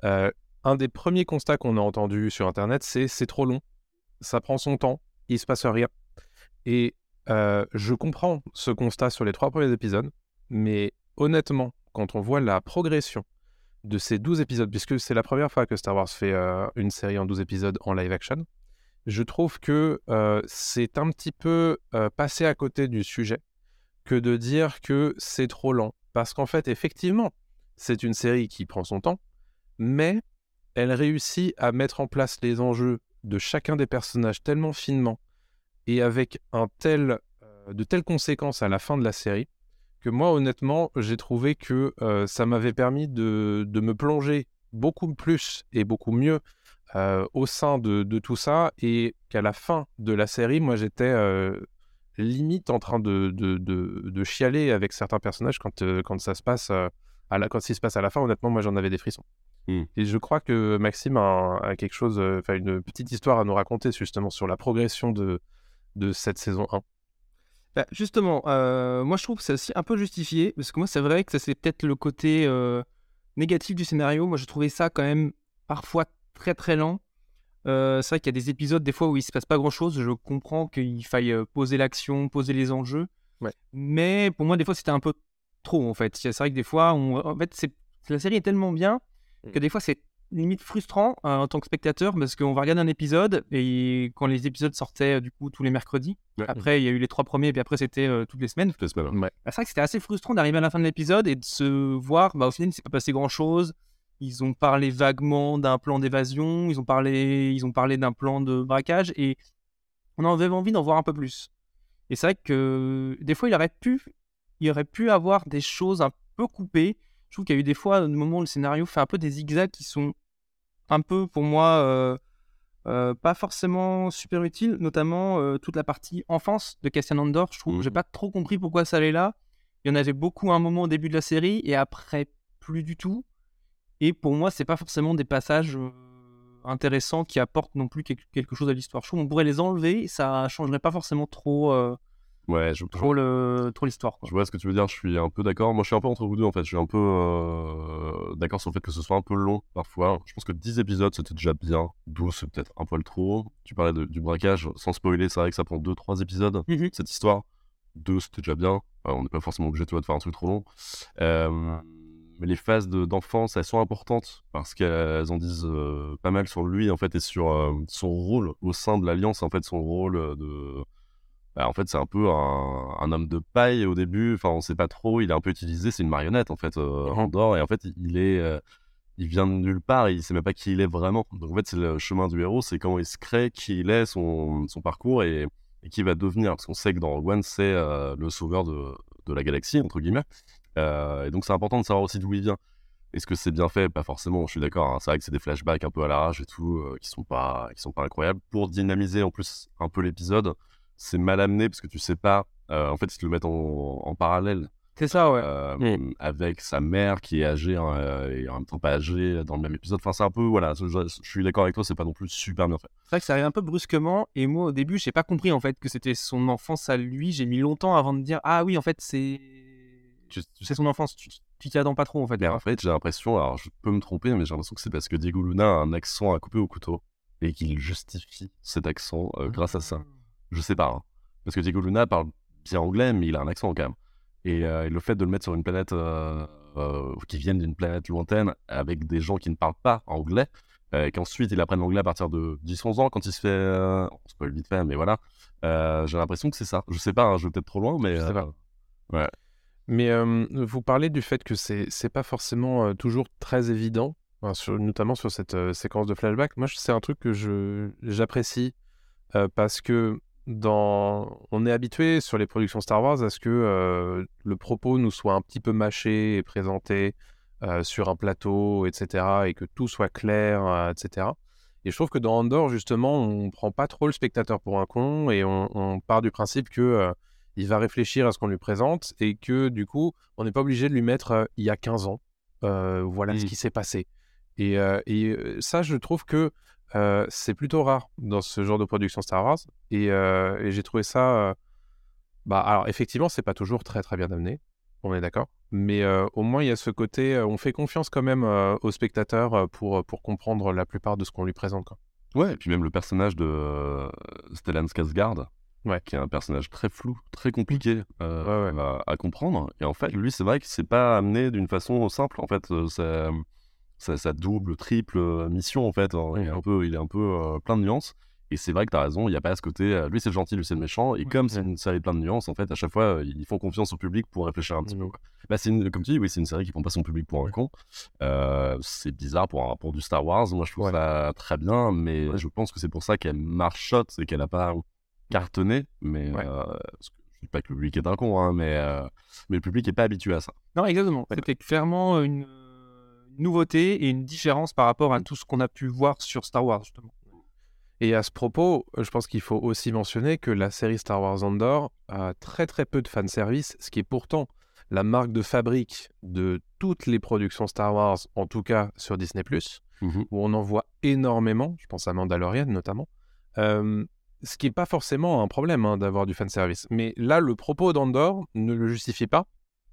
Euh, un des premiers constats qu'on a entendu sur Internet, c'est c'est trop long, ça prend son temps, il se passe rien. Et euh, je comprends ce constat sur les trois premiers épisodes, mais honnêtement, quand on voit la progression de ces 12 épisodes, puisque c'est la première fois que Star Wars fait euh, une série en 12 épisodes en live action, je trouve que euh, c'est un petit peu euh, passé à côté du sujet que de dire que c'est trop lent. Parce qu'en fait, effectivement, c'est une série qui prend son temps, mais elle réussit à mettre en place les enjeux de chacun des personnages tellement finement et avec euh, de telles conséquences à la fin de la série que moi, honnêtement, j'ai trouvé que euh, ça m'avait permis de, me plonger beaucoup plus et beaucoup mieux euh, au sein de, tout ça et qu'à la fin de la série, moi, j'étais limite en train de, chialer avec certains personnages quand, ça se passe à la, quand il se passe à la fin. Honnêtement, moi, j'en avais des frissons. Mm. Et je crois que Maxime a, a quelque chose, euh, enfin une petite histoire à nous raconter justement sur la progression de, de cette saison 1. Bah, justement, euh, moi je trouve que c'est aussi un peu justifié, parce que moi c'est vrai que ça c'est peut-être le côté euh, négatif du scénario. Moi je trouvais ça quand même parfois très très lent. Euh, c'est vrai qu'il y a des épisodes des fois où il se passe pas grand-chose. Je comprends qu'il faille poser l'action, poser les enjeux. Ouais. Mais pour moi des fois c'était un peu trop en fait. C'est vrai que des fois, on... en fait, c'est... la série est tellement bien que des fois c'est limite frustrant euh, en tant que spectateur parce qu'on va regarder un épisode et quand les épisodes sortaient euh, du coup tous les mercredis, Ouais. après il y a eu les trois premiers et puis après c'était euh, toutes les semaines. Toutes les semaines, Ouais. Bah, c'est vrai que c'était assez frustrant d'arriver à la fin de l'épisode et de se voir, bah, au final il s'est pas passé grand chose. Ils ont parlé vaguement d'un plan d'évasion, ils ont parlé, ils ont parlé d'un plan de braquage et on avait envie d'en voir un peu plus. Et c'est vrai que des fois il aurait pu, il aurait pu avoir des choses un peu coupées. Je trouve qu'il y a eu des fois, au moment où le scénario fait un peu des zigzags qui sont un peu pour moi euh, euh, pas forcément super utiles, notamment euh, toute la partie enfance de Cassian Andor. Je trouve, j'ai pas trop compris pourquoi ça allait là. Il y en avait beaucoup à un moment au début de la série et après plus du tout. Et pour moi, c'est pas forcément des passages intéressants qui apportent non plus quelque chose à l'histoire. Je trouve qu'on pourrait les enlever, ça changerait pas forcément trop, Ouais, je, trop le, trop l'histoire. Je vois ce que tu veux dire, je suis un peu d'accord. Moi, je suis un peu entre vous deux, en fait. Je suis un peu euh, d'accord sur le fait que ce soit un peu long, parfois. Je pense que 10 épisodes, c'était déjà bien. 12, c'est peut-être un poil trop. Tu parlais de- du braquage, sans spoiler, c'est vrai que ça prend 2-3 épisodes, cette histoire. 2, c'était déjà bien. On n'est pas forcément obligé, tu vois, de faire un truc trop long. Euh, mais les phases de- d'enfance, elles sont importantes, parce qu'elles en disent euh, pas mal sur lui, en fait, et sur son rôle au sein de l'Alliance, en fait, son rôle de... Bah, en fait, c'est un peu un, un homme de paille au début. Enfin, on sait pas trop. Il est un peu utilisé. C'est une marionnette en fait, euh, Andorre. Et en fait, il est, euh, il vient de nulle part. Et il sait même pas qui il est vraiment. Donc en fait, c'est le chemin du héros. C'est comment il se crée, qui il est, son, son parcours et, et qui il va devenir. Parce qu'on sait que dans Rogue One, c'est euh, le sauveur de, de la galaxie entre guillemets. Euh, et donc c'est important de savoir aussi d'où il vient. Est-ce que c'est bien fait? Pas forcément. Je suis d'accord. hein. C'est vrai que c'est des flashbacks un peu à l'arrache et tout, euh, qui sont pas, qui sont pas incroyables. Pour dynamiser en plus un peu l'épisode, c'est mal amené parce que tu sais pas. en fait, ils te le mettent en, en parallèle. C'est ça, ouais. Euh, Avec sa mère qui est âgée hein, et en même temps pas âgée dans le même épisode. Enfin, c'est un peu. Voilà, je, je suis d'accord avec toi, c'est pas non plus super bien fait. C'est vrai que ça arrive un peu brusquement et moi au début j'ai pas compris en fait que c'était son enfance à lui. J'ai mis longtemps avant de dire ah oui en fait c'est c'est son enfance. Tu tu t'y attends pas trop en fait. Mais en fait, j'ai l'impression, alors je peux me tromper, mais j'ai l'impression que c'est parce que Diego Luna a un accent à couper au couteau et qu'il justifie cet accent euh, grâce à ça. Je sais pas. hein. Parce que Diego Luna parle bien anglais, mais il a un accent quand même. Et, euh, et le fait de le mettre sur une planète euh, euh, qui vienne d'une planète lointaine avec des gens qui ne parlent pas anglais, et qu'ensuite il apprenne l'anglais à partir de 10-11 ans quand il se fait. Euh, on se peut vite fait, mais voilà. Euh, j'ai l'impression que c'est ça. Je sais pas, hein, je vais peut-être trop loin, mais. Je sais pas. euh, ouais. Mais vous parlez du fait que c'est c'est pas forcément toujours très évident, enfin, sur- notamment sur cette séquence de flashback. Moi, c'est un truc que je j'apprécie parce que dans on est habitué sur les productions Star Wars à ce que euh, le propos nous soit un petit peu mâché et présenté euh, sur un plateau, etc., et que tout soit clair, euh, etc. Et je trouve que dans Andorre, justement, on prend pas trop le spectateur pour un con et on, on part du principe que il va réfléchir à ce qu'on lui présente et que du coup, on n'est pas obligé de lui mettre il y a 15 ans. voilà ce Mm. qui s'est passé. Et, et, ça, je trouve que euh, c'est plutôt rare dans ce genre de production Star Wars. Et, euh, et j'ai trouvé ça. euh, bah, alors, effectivement, c'est pas toujours très très bien amené. On est d'accord. Mais au moins, il y a ce côté. on fait confiance quand même au spectateur pour, pour comprendre la plupart de ce qu'on lui présente. Quoi. Ouais, et puis même le personnage de Stellan Skarsgård, Ouais. qui est un personnage très flou, très compliqué Ouais, ouais. À, à comprendre. Et en fait, lui, c'est vrai que c'est pas amené d'une façon simple. En fait, euh, ça double, triple euh, mission. En fait, il est un peu, il est un peu euh, plein de nuances. Et c'est vrai que t'as raison, il n'y a pas ce côté, euh, lui c'est le gentil, lui c'est le méchant. Et comme c'est une série plein de nuances, en fait, à chaque fois, ils font confiance au public pour réfléchir un petit peu. quoi. Bah, une- comme tu dis, oui, c'est une série qui prend pas son public pour un con. Euh, c'est bizarre pour, un, pour du Star Wars. Moi, je trouve ça très bien, mais je pense que c'est pour ça qu'elle marchotte et qu'elle a pas cartonné. Mais euh, parce que je dis pas que le public est un con, hein, mais, euh, mais le public est pas habitué à ça. Non, exactement. C'était clairement une une nouveauté et une différence par rapport à tout ce qu'on a pu voir sur Star Wars, justement. Et à ce propos, euh, je pense qu'il faut aussi mentionner que la série Star Wars Andor a très très peu de fanservice, ce qui est pourtant la marque de fabrique de toutes les productions Star Wars, en tout cas sur Disney ⁇ Mhm. où on en voit énormément, je pense à Mandalorian notamment, Euh, ce qui n'est pas forcément un problème hein, d'avoir du fanservice. Mais là, le propos d'Andor ne le justifie pas,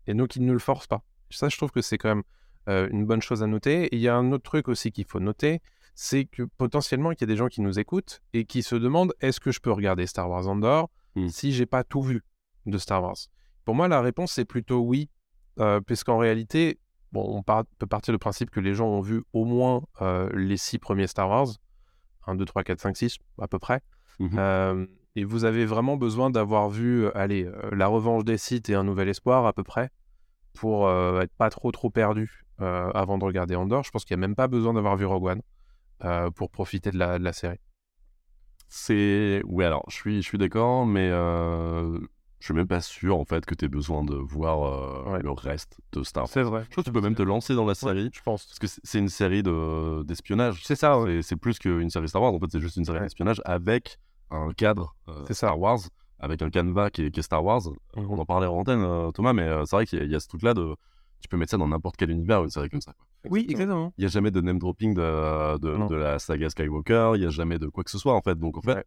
et donc il ne le force pas. Ça, je trouve que c'est quand même euh, une bonne chose à noter. Et il y a un autre truc aussi qu'il faut noter, c'est que potentiellement, il y a des gens qui nous écoutent et qui se demandent est-ce que je peux regarder Star Wars Andor si j'ai pas tout vu de Star Wars? Pour moi, la réponse c'est plutôt oui, euh, puisqu'en réalité, bon, on part- peut partir du principe que les gens ont vu au moins euh, les six premiers Star Wars, 1, 2, 3, 4, 5, 6 à peu près. Euh, et vous avez vraiment besoin d'avoir vu, allez, La Revanche des Sith et Un Nouvel Espoir à peu près, pour être pas trop trop perdu euh, avant de regarder Andor. Je pense qu'il n'y a même pas besoin d'avoir vu Rogue One euh, pour profiter de la, de la série. C'est. Oui, alors, je suis, je suis d'accord, mais euh, je suis même pas sûr, en fait, que tu aies besoin de voir euh, le reste de Star Wars. C'est vrai. Je trouve que tu peux même te lancer dans la série. je pense. Parce que c'est- c'est une série de- d'espionnage. C'est ça, C'est- C'est plus qu'une série Star Wars, en fait, c'est juste une série d'espionnage avec un cadre euh, Star Wars, avec un canevas qui est, qui est Star Wars. Euh, On en parlait en antenne, Thomas, mais c'est vrai qu'il y a ce truc-là de. Tu peux mettre ça dans n'importe quel univers, une série comme ça. quoi. Oui, exactement. Il n'y a jamais de name dropping de, de, de la saga Skywalker, il n'y a jamais de quoi que ce soit en fait. Donc en fait,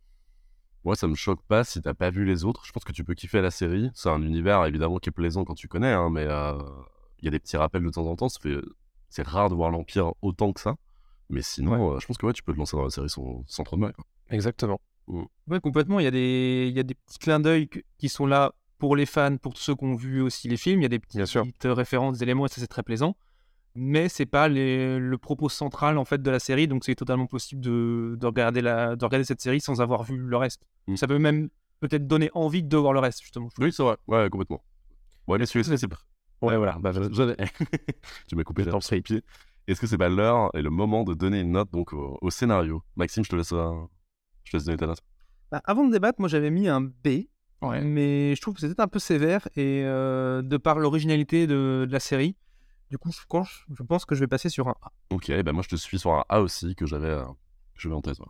moi ça me choque pas si t'as pas vu les autres. Je pense que tu peux kiffer la série. C'est un univers évidemment qui est plaisant quand tu connais, hein, mais euh, il y a des petits rappels de temps en temps. C'est rare de voir l'Empire autant que ça. Mais sinon, euh, je pense que ouais, tu peux te lancer dans la série sans, sans trop de mal. Exactement. Ouais, complètement. Il y a des, il y a des petits clins d'œil qui sont là pour les fans, pour ceux qui ont vu aussi les films. Il y a des petites références, des éléments, et ça c'est très plaisant. Mais c'est pas les- le propos central en fait de la série, donc c'est totalement possible de, de regarder la, de regarder cette série sans avoir vu le reste. Ça peut même peut-être donner envie de voir le reste justement. Oui, c'est vrai. Ouais, complètement. Ouais, mais celui-ci, c'est. Ouais, voilà. Bah, je- tu m'as coupé sur pied. Est-ce que c'est pas l'heure et le moment de donner une note donc au, au scénario? Maxime, je te laisse, euh, je te laisse donner ta note. Bah, avant de débattre, moi j'avais mis un B, mais je trouve que c'était un peu sévère et euh, de par l'originalité de, de la série, du coup je pense, je pense que je vais passer sur un A. Ok, bah moi je te suis sur un A aussi que j'avais euh, j'avais en tête. ouais.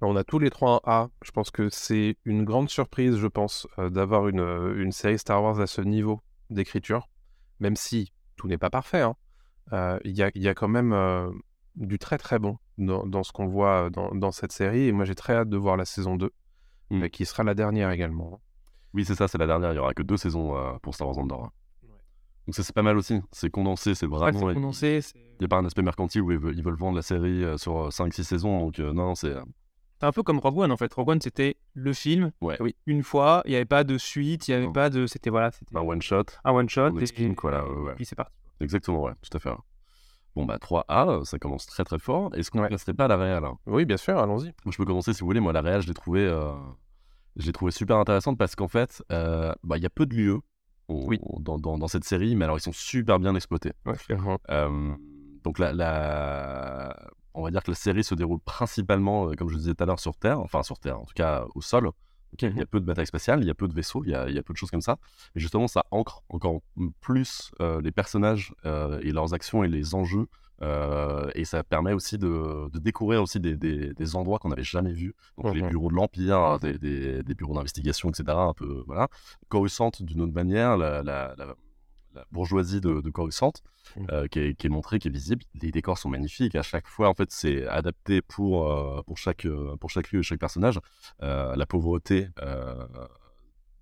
On a tous les trois un A. Je pense que c'est une grande surprise, je pense, euh, d'avoir une, euh, une série Star Wars à ce niveau d'écriture, même si tout n'est pas parfait. hein. Euh, Il y, a, il y a quand même euh, du très très bon dans, dans ce qu'on voit dans, dans cette série. Et moi j'ai très hâte de voir la saison 2, euh, qui sera la dernière également. Oui, c'est ça, c'est la dernière. Il y aura que deux saisons euh, pour Star Wars Andorre. Donc ça c'est pas mal aussi. C'est condensé, c'est vraiment. c'est condensé, Il n'y a pas un aspect mercantile où ils veulent, ils veulent vendre la série euh, sur 5-6 saisons. Donc euh, non, c'est. euh, C'est un peu comme Rogue One en fait. Rogue One c'était le film, oui, une fois, il n'y avait pas de suite, il n'y avait pas de. C'était voilà, c'était un one shot. un one shot. On et- explique, voilà, ouais, ouais. puis c'est parti. Exactement, ouais, tout à fait. Bon, bah 3A, ça commence très très fort. Est-ce qu'on ne resterait pas à la réal hein? Oui, bien sûr, allons-y. Moi, je peux commencer si vous voulez. Moi, la réal, je l'ai trouvé, euh, je l'ai trouvé super intéressante parce qu'en fait, euh, bah, il y a peu de lieux dans, dans- dans cette série, mais alors ils sont super bien exploités. Euh, donc la, la- on va dire que la série se déroule principalement, euh, comme je disais tout à l'heure, sur Terre, enfin sur Terre, en tout cas au sol. Il y a peu de batailles spatiales, il y a peu de vaisseaux, il y a, il y a peu de choses comme ça. Et justement, ça ancre encore plus euh, les personnages euh, et leurs actions et les enjeux Euh, et ça permet aussi de, de découvrir aussi des, des, des endroits qu'on n'avait jamais vus. Donc les Mhm. bureaux de l'Empire, des, des, bureaux d'investigation, etc. Un peu, voilà. Coruscant, d'une autre manière, la, la, la, la bourgeoisie de, de Coruscant, Mhm. euh, qui, est, qui est montrée, qui est visible. Les décors sont magnifiques. À chaque fois, en fait, c'est adapté pour, euh, pour, chaque, pour chaque lieu et chaque personnage. La pauvreté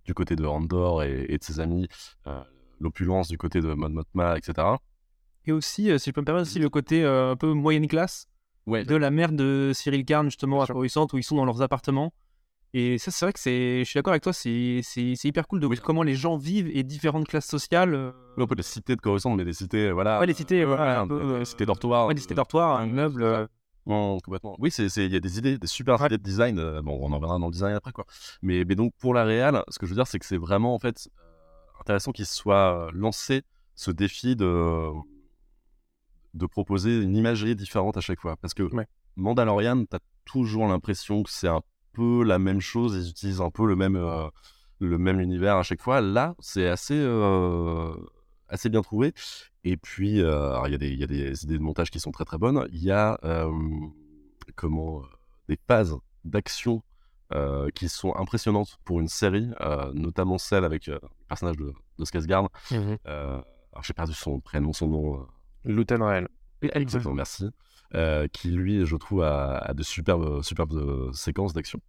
du côté de Andor et, et de ses amis, l'opulence du côté de Mon Mothma, etc. Et aussi, euh, si je peux me permettre, aussi le côté euh, un peu moyenne classe Ouais. de la mère de Cyril Karn, justement, à Coruscant, où ils sont dans leurs appartements. Et ça, c'est vrai que c'est. Je suis d'accord avec toi, c'est c'est- c'est hyper cool de voir comment les gens vivent et différentes classes sociales. euh, Oui, un peu les cités de Coruscant, mais des cités, voilà. Ouais, les cités, euh, voilà, ouais, un peu, des cités dortoirs. ouais, des cités dortoirs, un meuble. euh, complètement. Oui, c'est, il y a des idées, des super idées de design. bon, on en verra dans le design après, quoi. Mais, mais donc, pour la réal, ce que je veux dire, c'est que c'est vraiment, en fait, intéressant qu'il soit lancé ce défi de, de proposer une imagerie différente à chaque fois. Parce que Mandalorian, t'as toujours l'impression que c'est un peu la même chose, ils utilisent un peu le même, euh, le même univers à chaque fois. Là, c'est assez, euh, assez bien trouvé. Et puis, euh, il y, a des- il y a des idées de montage qui sont très très bonnes. Il y a comment, des phases d'action qui sont impressionnantes pour une série, notamment celle avec le personnage de, de Skarsgård. Euh, alors, j'ai perdu son prénom, son nom. Luten Rael. Exactement, merci. Euh, qui lui, je trouve, a, a de superbes, superbes euh, séquences d'action.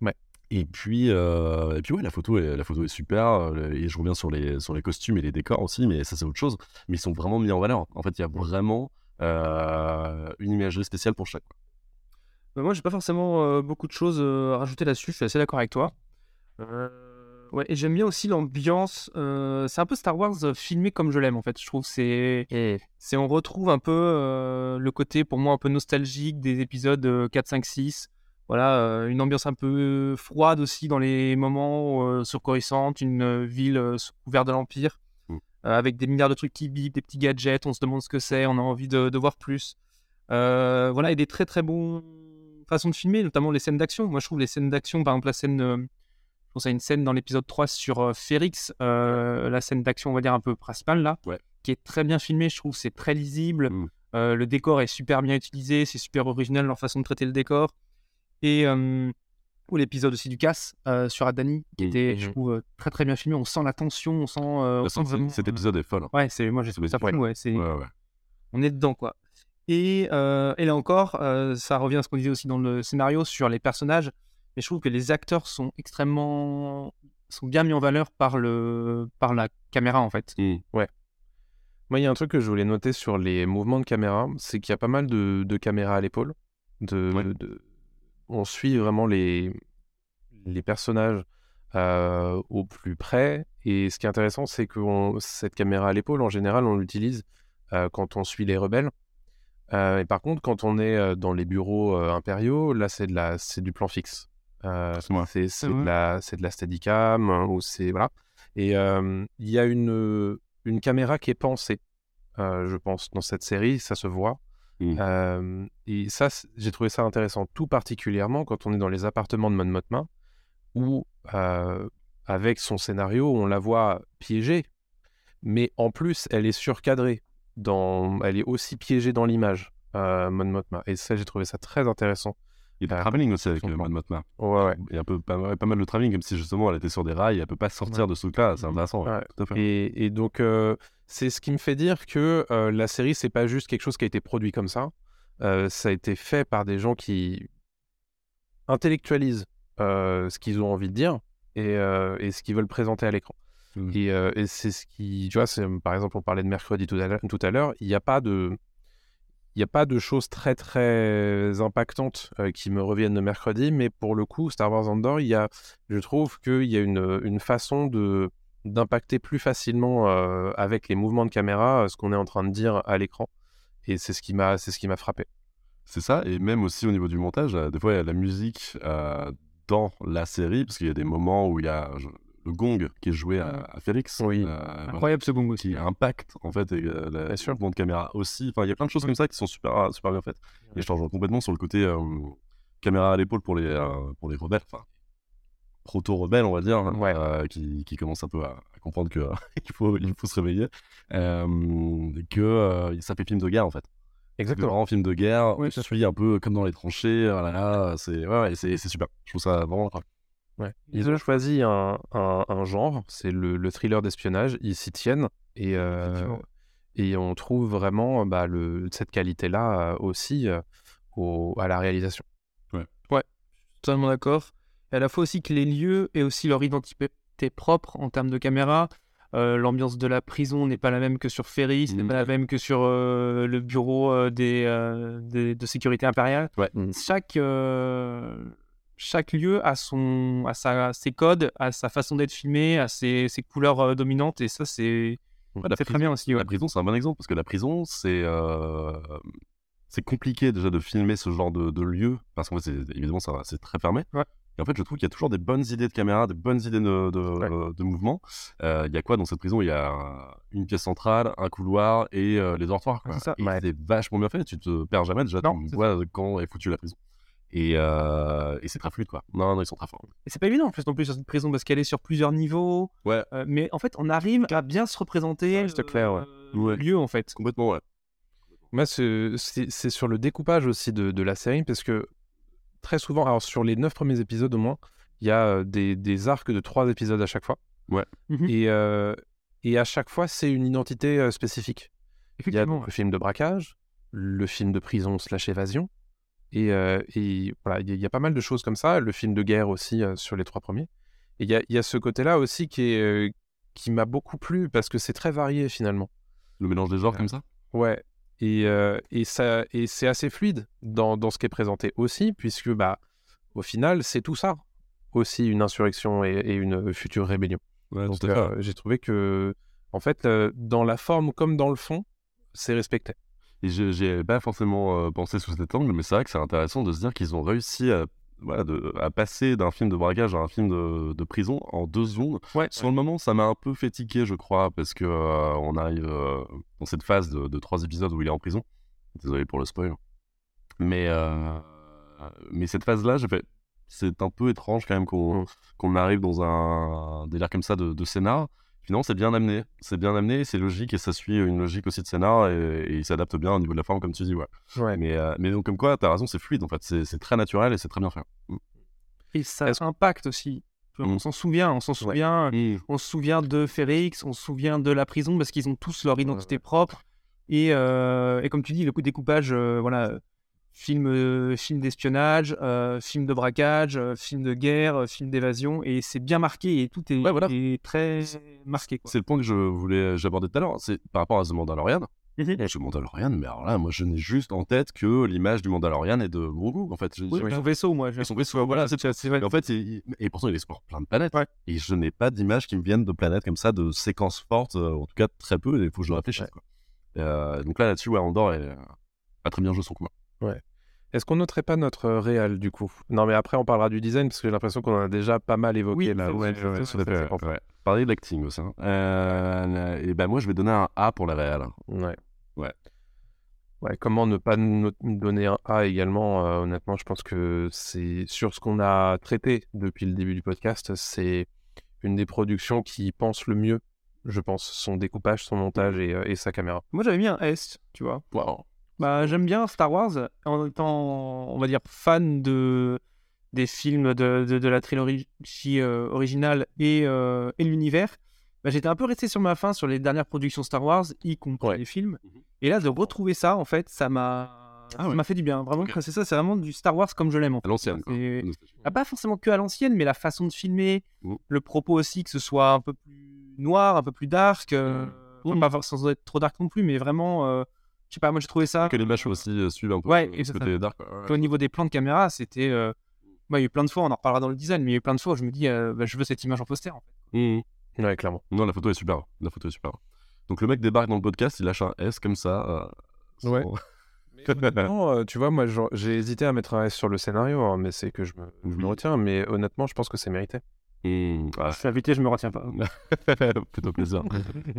Ouais. Et puis, euh, et puis ouais, la photo est, la photo est super. Et je reviens sur les, sur les costumes et les décors aussi, mais ça c'est autre chose. Mais ils sont vraiment mis en valeur. En fait, il y a vraiment euh, une imagerie spéciale pour chaque. Bah, moi, j'ai pas forcément euh, beaucoup de choses à rajouter là-dessus. Je suis assez d'accord avec toi. Euh, ouais, et j'aime bien aussi l'ambiance. euh, c'est un peu Star Wars euh, filmé comme je l'aime en fait. Je trouve c'est, c'est on retrouve un peu euh, le côté pour moi un peu nostalgique des épisodes euh, 4, 5, 6. Voilà, une ambiance un peu froide aussi dans les moments sur Coruscant, une ville sous couvert de l'Empire, Mm. avec des milliards de trucs qui bipent, des petits gadgets, on se demande ce que c'est, on a envie de, de voir plus. Voilà, et des très très bons façons de filmer, notamment les scènes d'action. Moi, je trouve les scènes d'action, par exemple, la scène, je pense à une scène dans l'épisode 3 sur euh, Férix, euh, la scène d'action, on va dire, un peu principale là, qui est très bien filmée. Je trouve c'est très lisible. Euh, le décor est super bien utilisé, c'est super original leur façon de traiter le décor. Et euh, ou l'épisode aussi du casse euh, sur Adani, qui était, je trouve, euh, très très bien filmé. On sent la tension, on sent. on Bah, sent cet- vraiment, cet épisode est folle. Ouais, c'est moi j'ai trouvé ça fou. Ouais, c'est Ouais, ouais. on est dedans quoi. Et, et là encore, ça revient à ce qu'on disait aussi dans le scénario sur les personnages. Mais je trouve que les acteurs sont extrêmement sont bien mis en valeur par le par la caméra en fait. Ouais. Moi, il y a un truc que je voulais noter sur les mouvements de caméra, c'est qu'il y a pas mal de, de caméras à l'épaule. De, de- On suit vraiment les, les personnages euh, au plus près. Et ce qui est intéressant, c'est que on- cette caméra à l'épaule, en général, on l'utilise euh, quand on suit les rebelles. Euh, et par contre, quand on est dans les bureaux impériaux, là, c'est de la, c'est du plan fixe. Euh, c'est c'est de la, c'est de la Steadicam hein, ou c'est voilà. Et euh, il y a une une caméra qui est pensée, euh, je pense, dans cette série, ça se voit. Euh, et ça, j'ai trouvé ça intéressant, tout particulièrement quand on est dans les appartements de Mon Mothma, où euh, avec son scénario, on la voit piégée, mais en plus, elle est surcadrée. Dans... Elle est aussi piégée dans l'image, euh, Mon Mothma. Et ça, j'ai trouvé ça très intéressant. Il y a du travelling aussi avec euh, Mon Mothma. Ouais, ouais. Il y a un peu, pas, mal- pas mal de travelling, comme si justement elle était sur des rails, elle peut pas sortir de ce truc-là. C'est intéressant. ouais, tout à fait. Et, et donc, euh, c'est ce qui me fait dire que euh, la série, c'est pas juste quelque chose qui a été produit comme ça. Euh, ça a été fait par des gens qui intellectualisent ce qu'ils ont envie de dire et, et ce qu'ils veulent présenter à l'écran. Et, euh, et c'est ce qui, tu vois, par exemple, on parlait de mercredi tout à l'heure, il n'y a pas de, il n'y a pas de choses très très impactantes euh, qui me reviennent de mercredi, mais pour le coup, Star Wars Andor, il y a, je trouve qu'il y a une, une façon de d'impacter plus facilement euh, avec les mouvements de caméra euh, ce qu'on est en train de dire à l'écran, et c'est ce qui m'a, c'est ce qui m'a frappé. C'est ça, et même aussi au niveau du montage, euh, des fois il y a la musique euh, dans la série, parce qu'il y a des moments où il y a le gong qui est joué à, à Félix. Oui. Incroyable ce gong aussi. Qui impacte en fait et, euh, la- le mouvement de caméra aussi. Enfin, il y a plein de choses comme ça qui sont super, super bien faites. Et je te rejoins complètement sur le côté euh, caméra à l'épaule pour les, euh, pour les rebelles, enfin, proto-rebelles, on va dire, euh, qui, qui commencent un peu à, à comprendre qu'il faut, il faut se réveiller, euh, que euh, ça fait film de guerre en fait. Exactement. vraiment film de guerre. Tout à suit un peu comme dans les tranchées. Voilà, c'est ouais, ouais, c'est c'est super. Je trouve ça vraiment incroyable. Ouais. Ils ont choisi un, un- un genre, c'est le, le thriller d'espionnage. Ils s'y tiennent et, euh, et on trouve vraiment bah, le, cette qualité-là euh, aussi euh, au- à la réalisation. totalement d'accord. Et à la fois aussi que les lieux et aussi leur identité propre en termes de caméra. Euh, L'ambiance de la prison n'est pas la même que sur Ferry, ce n'est Mhm. pas la même que sur euh, le bureau euh, des, euh, des- de sécurité impériale. Ouais. Chaque, euh, chaque lieu a, son, a sa, ses codes, a sa façon d'être filmé, a ses, ses couleurs euh, dominantes, et ça, c'est Ouais, très prison- bien aussi. ouais. La prison, c'est un bon exemple parce que la prison, c'est euh, c'est compliqué déjà de filmer ce genre de, de lieu parce qu'en fait, évidemment, c'est très fermé. Ouais. Et en fait, je trouve qu'il y a toujours des bonnes idées de caméra, des bonnes idées de, de, de mouvement. Euh, Il y a quoi dans cette prison? Il y a une pièce centrale, un couloir et les dortoirs. C'est vachement bien fait. Tu te perds jamais. Déjà, Non, tu vois quand est foutue la prison. Et, euh, et c'est très fluide, quoi. Non, non, ils sont très forts. Et c'est pas évident en plus non plus sur cette prison parce qu'elle est sur plusieurs niveaux. Ouais. Euh, mais en fait, on arrive à bien se représenter reste clair, ouais. euh, Ouais. le lieu en fait. Complètement, ouais. Moi, c'est sur le découpage aussi de, de la série, parce que très souvent, alors sur les neuf premiers épisodes au moins, il y a des, des arcs de trois épisodes à chaque fois. Ouais. Mhm. Et, euh, et à chaque fois, c'est une identité spécifique. Il y a le film de braquage, le film de prison slash évasion, et, euh, et voilà, il y, a- il y a pas mal de choses comme ça, le film de guerre aussi euh, sur les trois premiers. Et il y a, il y a ce côté-là aussi qui, est, euh, qui m'a beaucoup plu, parce que c'est très varié finalement. Le mélange des genres comme ça? Ouais. Et, euh, et, ça, et c'est assez fluide dans, dans ce qui est présenté aussi, puisque bah, au final, c'est tout ça. Aussi une insurrection et, et une future rébellion. Ouais, Donc euh, j'ai trouvé que, en fait, euh, dans la forme comme dans le fond, c'est respecté. Et je- j'ai pas forcément euh, pensé sous cet angle, mais c'est vrai que c'est intéressant de se dire qu'ils ont réussi à, voilà, de- à passer d'un film de braquage à un film de, de prison en deux secondes. Ouais. Sur le moment, ça m'a un peu fait tiquer, je crois, parce que euh, on arrive euh, dans cette phase de, de trois épisodes où il est en prison. Désolé pour le spoil. Mais, euh, mais cette phase-là, j'ai fait. C'est un peu étrange quand même qu'on Mm. qu'on arrive dans un, délire comme ça de, de scénar. Finalement, c'est bien amené. C'est bien amené, c'est logique et ça suit une logique aussi de scénar et, et il s'adapte bien au niveau de la forme, comme tu dis. Ouais. Ouais. Mais, euh, mais donc, comme quoi, t'as raison, c'est fluide en fait. C'est très naturel et c'est très bien fait. Mm. Et ça impacte aussi. On Mm. s'en souvient, on s'en souvient. On se souvient de Férix, on se souvient de la prison parce qu'ils ont tous leur identité propre. Et, euh, et comme tu dis, le coup de découpage, euh, voilà, film, euh, film d'espionnage, euh, film de braquage, euh, film de guerre, film d'évasion, et c'est bien marqué et tout est, est très marqué. C'est le point que je voulais j'aborder tout à l'heure. C'est par rapport à The Mandalorian. Mhm. Je Mandalorian, mais alors là, moi, je n'ai juste en tête que l'image du Mandalorian est de Grogu, en fait. Je- Oui, je- son vaisseau, moi. Et son vaisseau, voilà, c'est Et en fait, il- et pourtant, il explore plein de planètes. Et je n'ai pas d'images qui me viennent de planètes comme ça, de séquences fortes, en tout cas très peu, et il faut que je réfléchisse. quoi. Euh, donc là, là-dessus, ouais, Andorre est, a très bien joué son coup. Ouais. Est-ce qu'on noterait pas notre euh, réal du coup? Non, mais après on parlera du design parce que j'ai l'impression qu'on en a déjà pas mal évoqué là. ouais, ouais, tout à fait. Parler de l'acting aussi. hein. Euh, et ben moi, je vais donner un A pour la réal. Ouais. Ouais. Ouais, comment ne pas no- donner un A également? Euh, Honnêtement, je pense que c'est sur ce qu'on a traité depuis le début du podcast, c'est une des productions qui pense le mieux, je pense, son découpage, son montage et, et sa caméra. Moi, j'avais mis un S, tu vois. Bah, j'aime bien Star Wars en étant, on va dire, fan de des films de, de, de la trilogie euh, originale et, euh, et l'univers. Bah, j'étais un peu resté sur ma faim sur les dernières productions Star Wars, y compris les films. Et là, de retrouver ça, en fait, ça m'a ça m'a fait du bien. Vraiment, c'est ça, c'est vraiment du Star Wars comme je l'aime. En fait. l'ancienne. Ah, pas forcément que à l'ancienne, mais la façon de filmer, le propos aussi, que ce soit un peu plus noir, un peu plus dark. euh, enfin, pas for- sans être trop dark non plus, mais vraiment, euh, je sais pas, moi j'ai trouvé ça. Que les matchs aussi euh, suivent un peu Ouais, euh, et ce ça, côté ça- dark. Ouais. Au niveau des plans de caméra, c'était. euh, bah, il y a eu plein de fois, on en reparlera dans le design, mais il y a eu plein de fois où je me dis, euh, bah, je veux cette image en poster. En fait. Mhm. Ouais, clairement. Non, la photo est super. La photo est super. Donc le mec débarque dans le podcast, il lâche un S comme ça. euh, Ouais. sans- Non, tu vois, moi j'ai hésité à mettre un S sur le scénario, hein, mais c'est que je me, je me retiens. Mais honnêtement, je pense que c'est mérité. Mmh, Je suis invité, je me retiens pas. Fais-toi plaisir.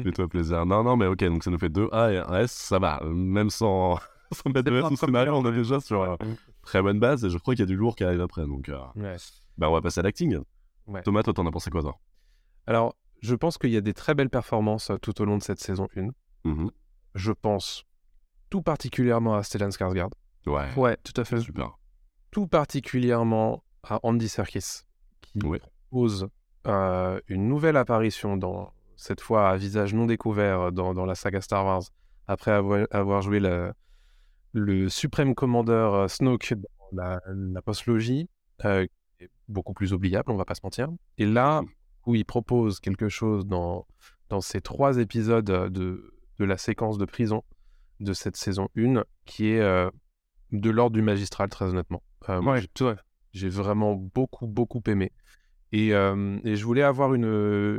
Fais-toi plaisir. Non, non, mais ok, donc ça nous fait deux A et un S, ça va. Même sans, sans mettre de S scénario, on est déjà sur euh, très bonne base et je crois qu'il y a du lourd qui arrive après. Donc, euh, Ouais. bah, on va passer à l'acting. Ouais. Thomas, toi, t'en as pensé quoi, toi? Alors, je pense qu'il y a des très belles performances euh, tout au long de cette saison 1. Mhm. Je pense tout particulièrement à Stellan Skarsgård. Ouais. Ouais, tout à fait. Super. Tout particulièrement à Andy Serkis, qui propose euh, une nouvelle apparition, dans, cette fois à visage non découvert dans, dans la saga Star Wars, après avoir, avoir joué le, le suprême commandeur euh, Snoke dans la, la postlogie, euh, beaucoup plus oubliable, on va pas se mentir. Et là, où il propose quelque chose dans, dans ces trois épisodes de, de la séquence de prison de cette saison 1, qui est euh, de l'ordre du magistral, très honnêtement. Euh, Ouais, j'ai vraiment beaucoup, beaucoup aimé. Et, euh, et je voulais avoir une,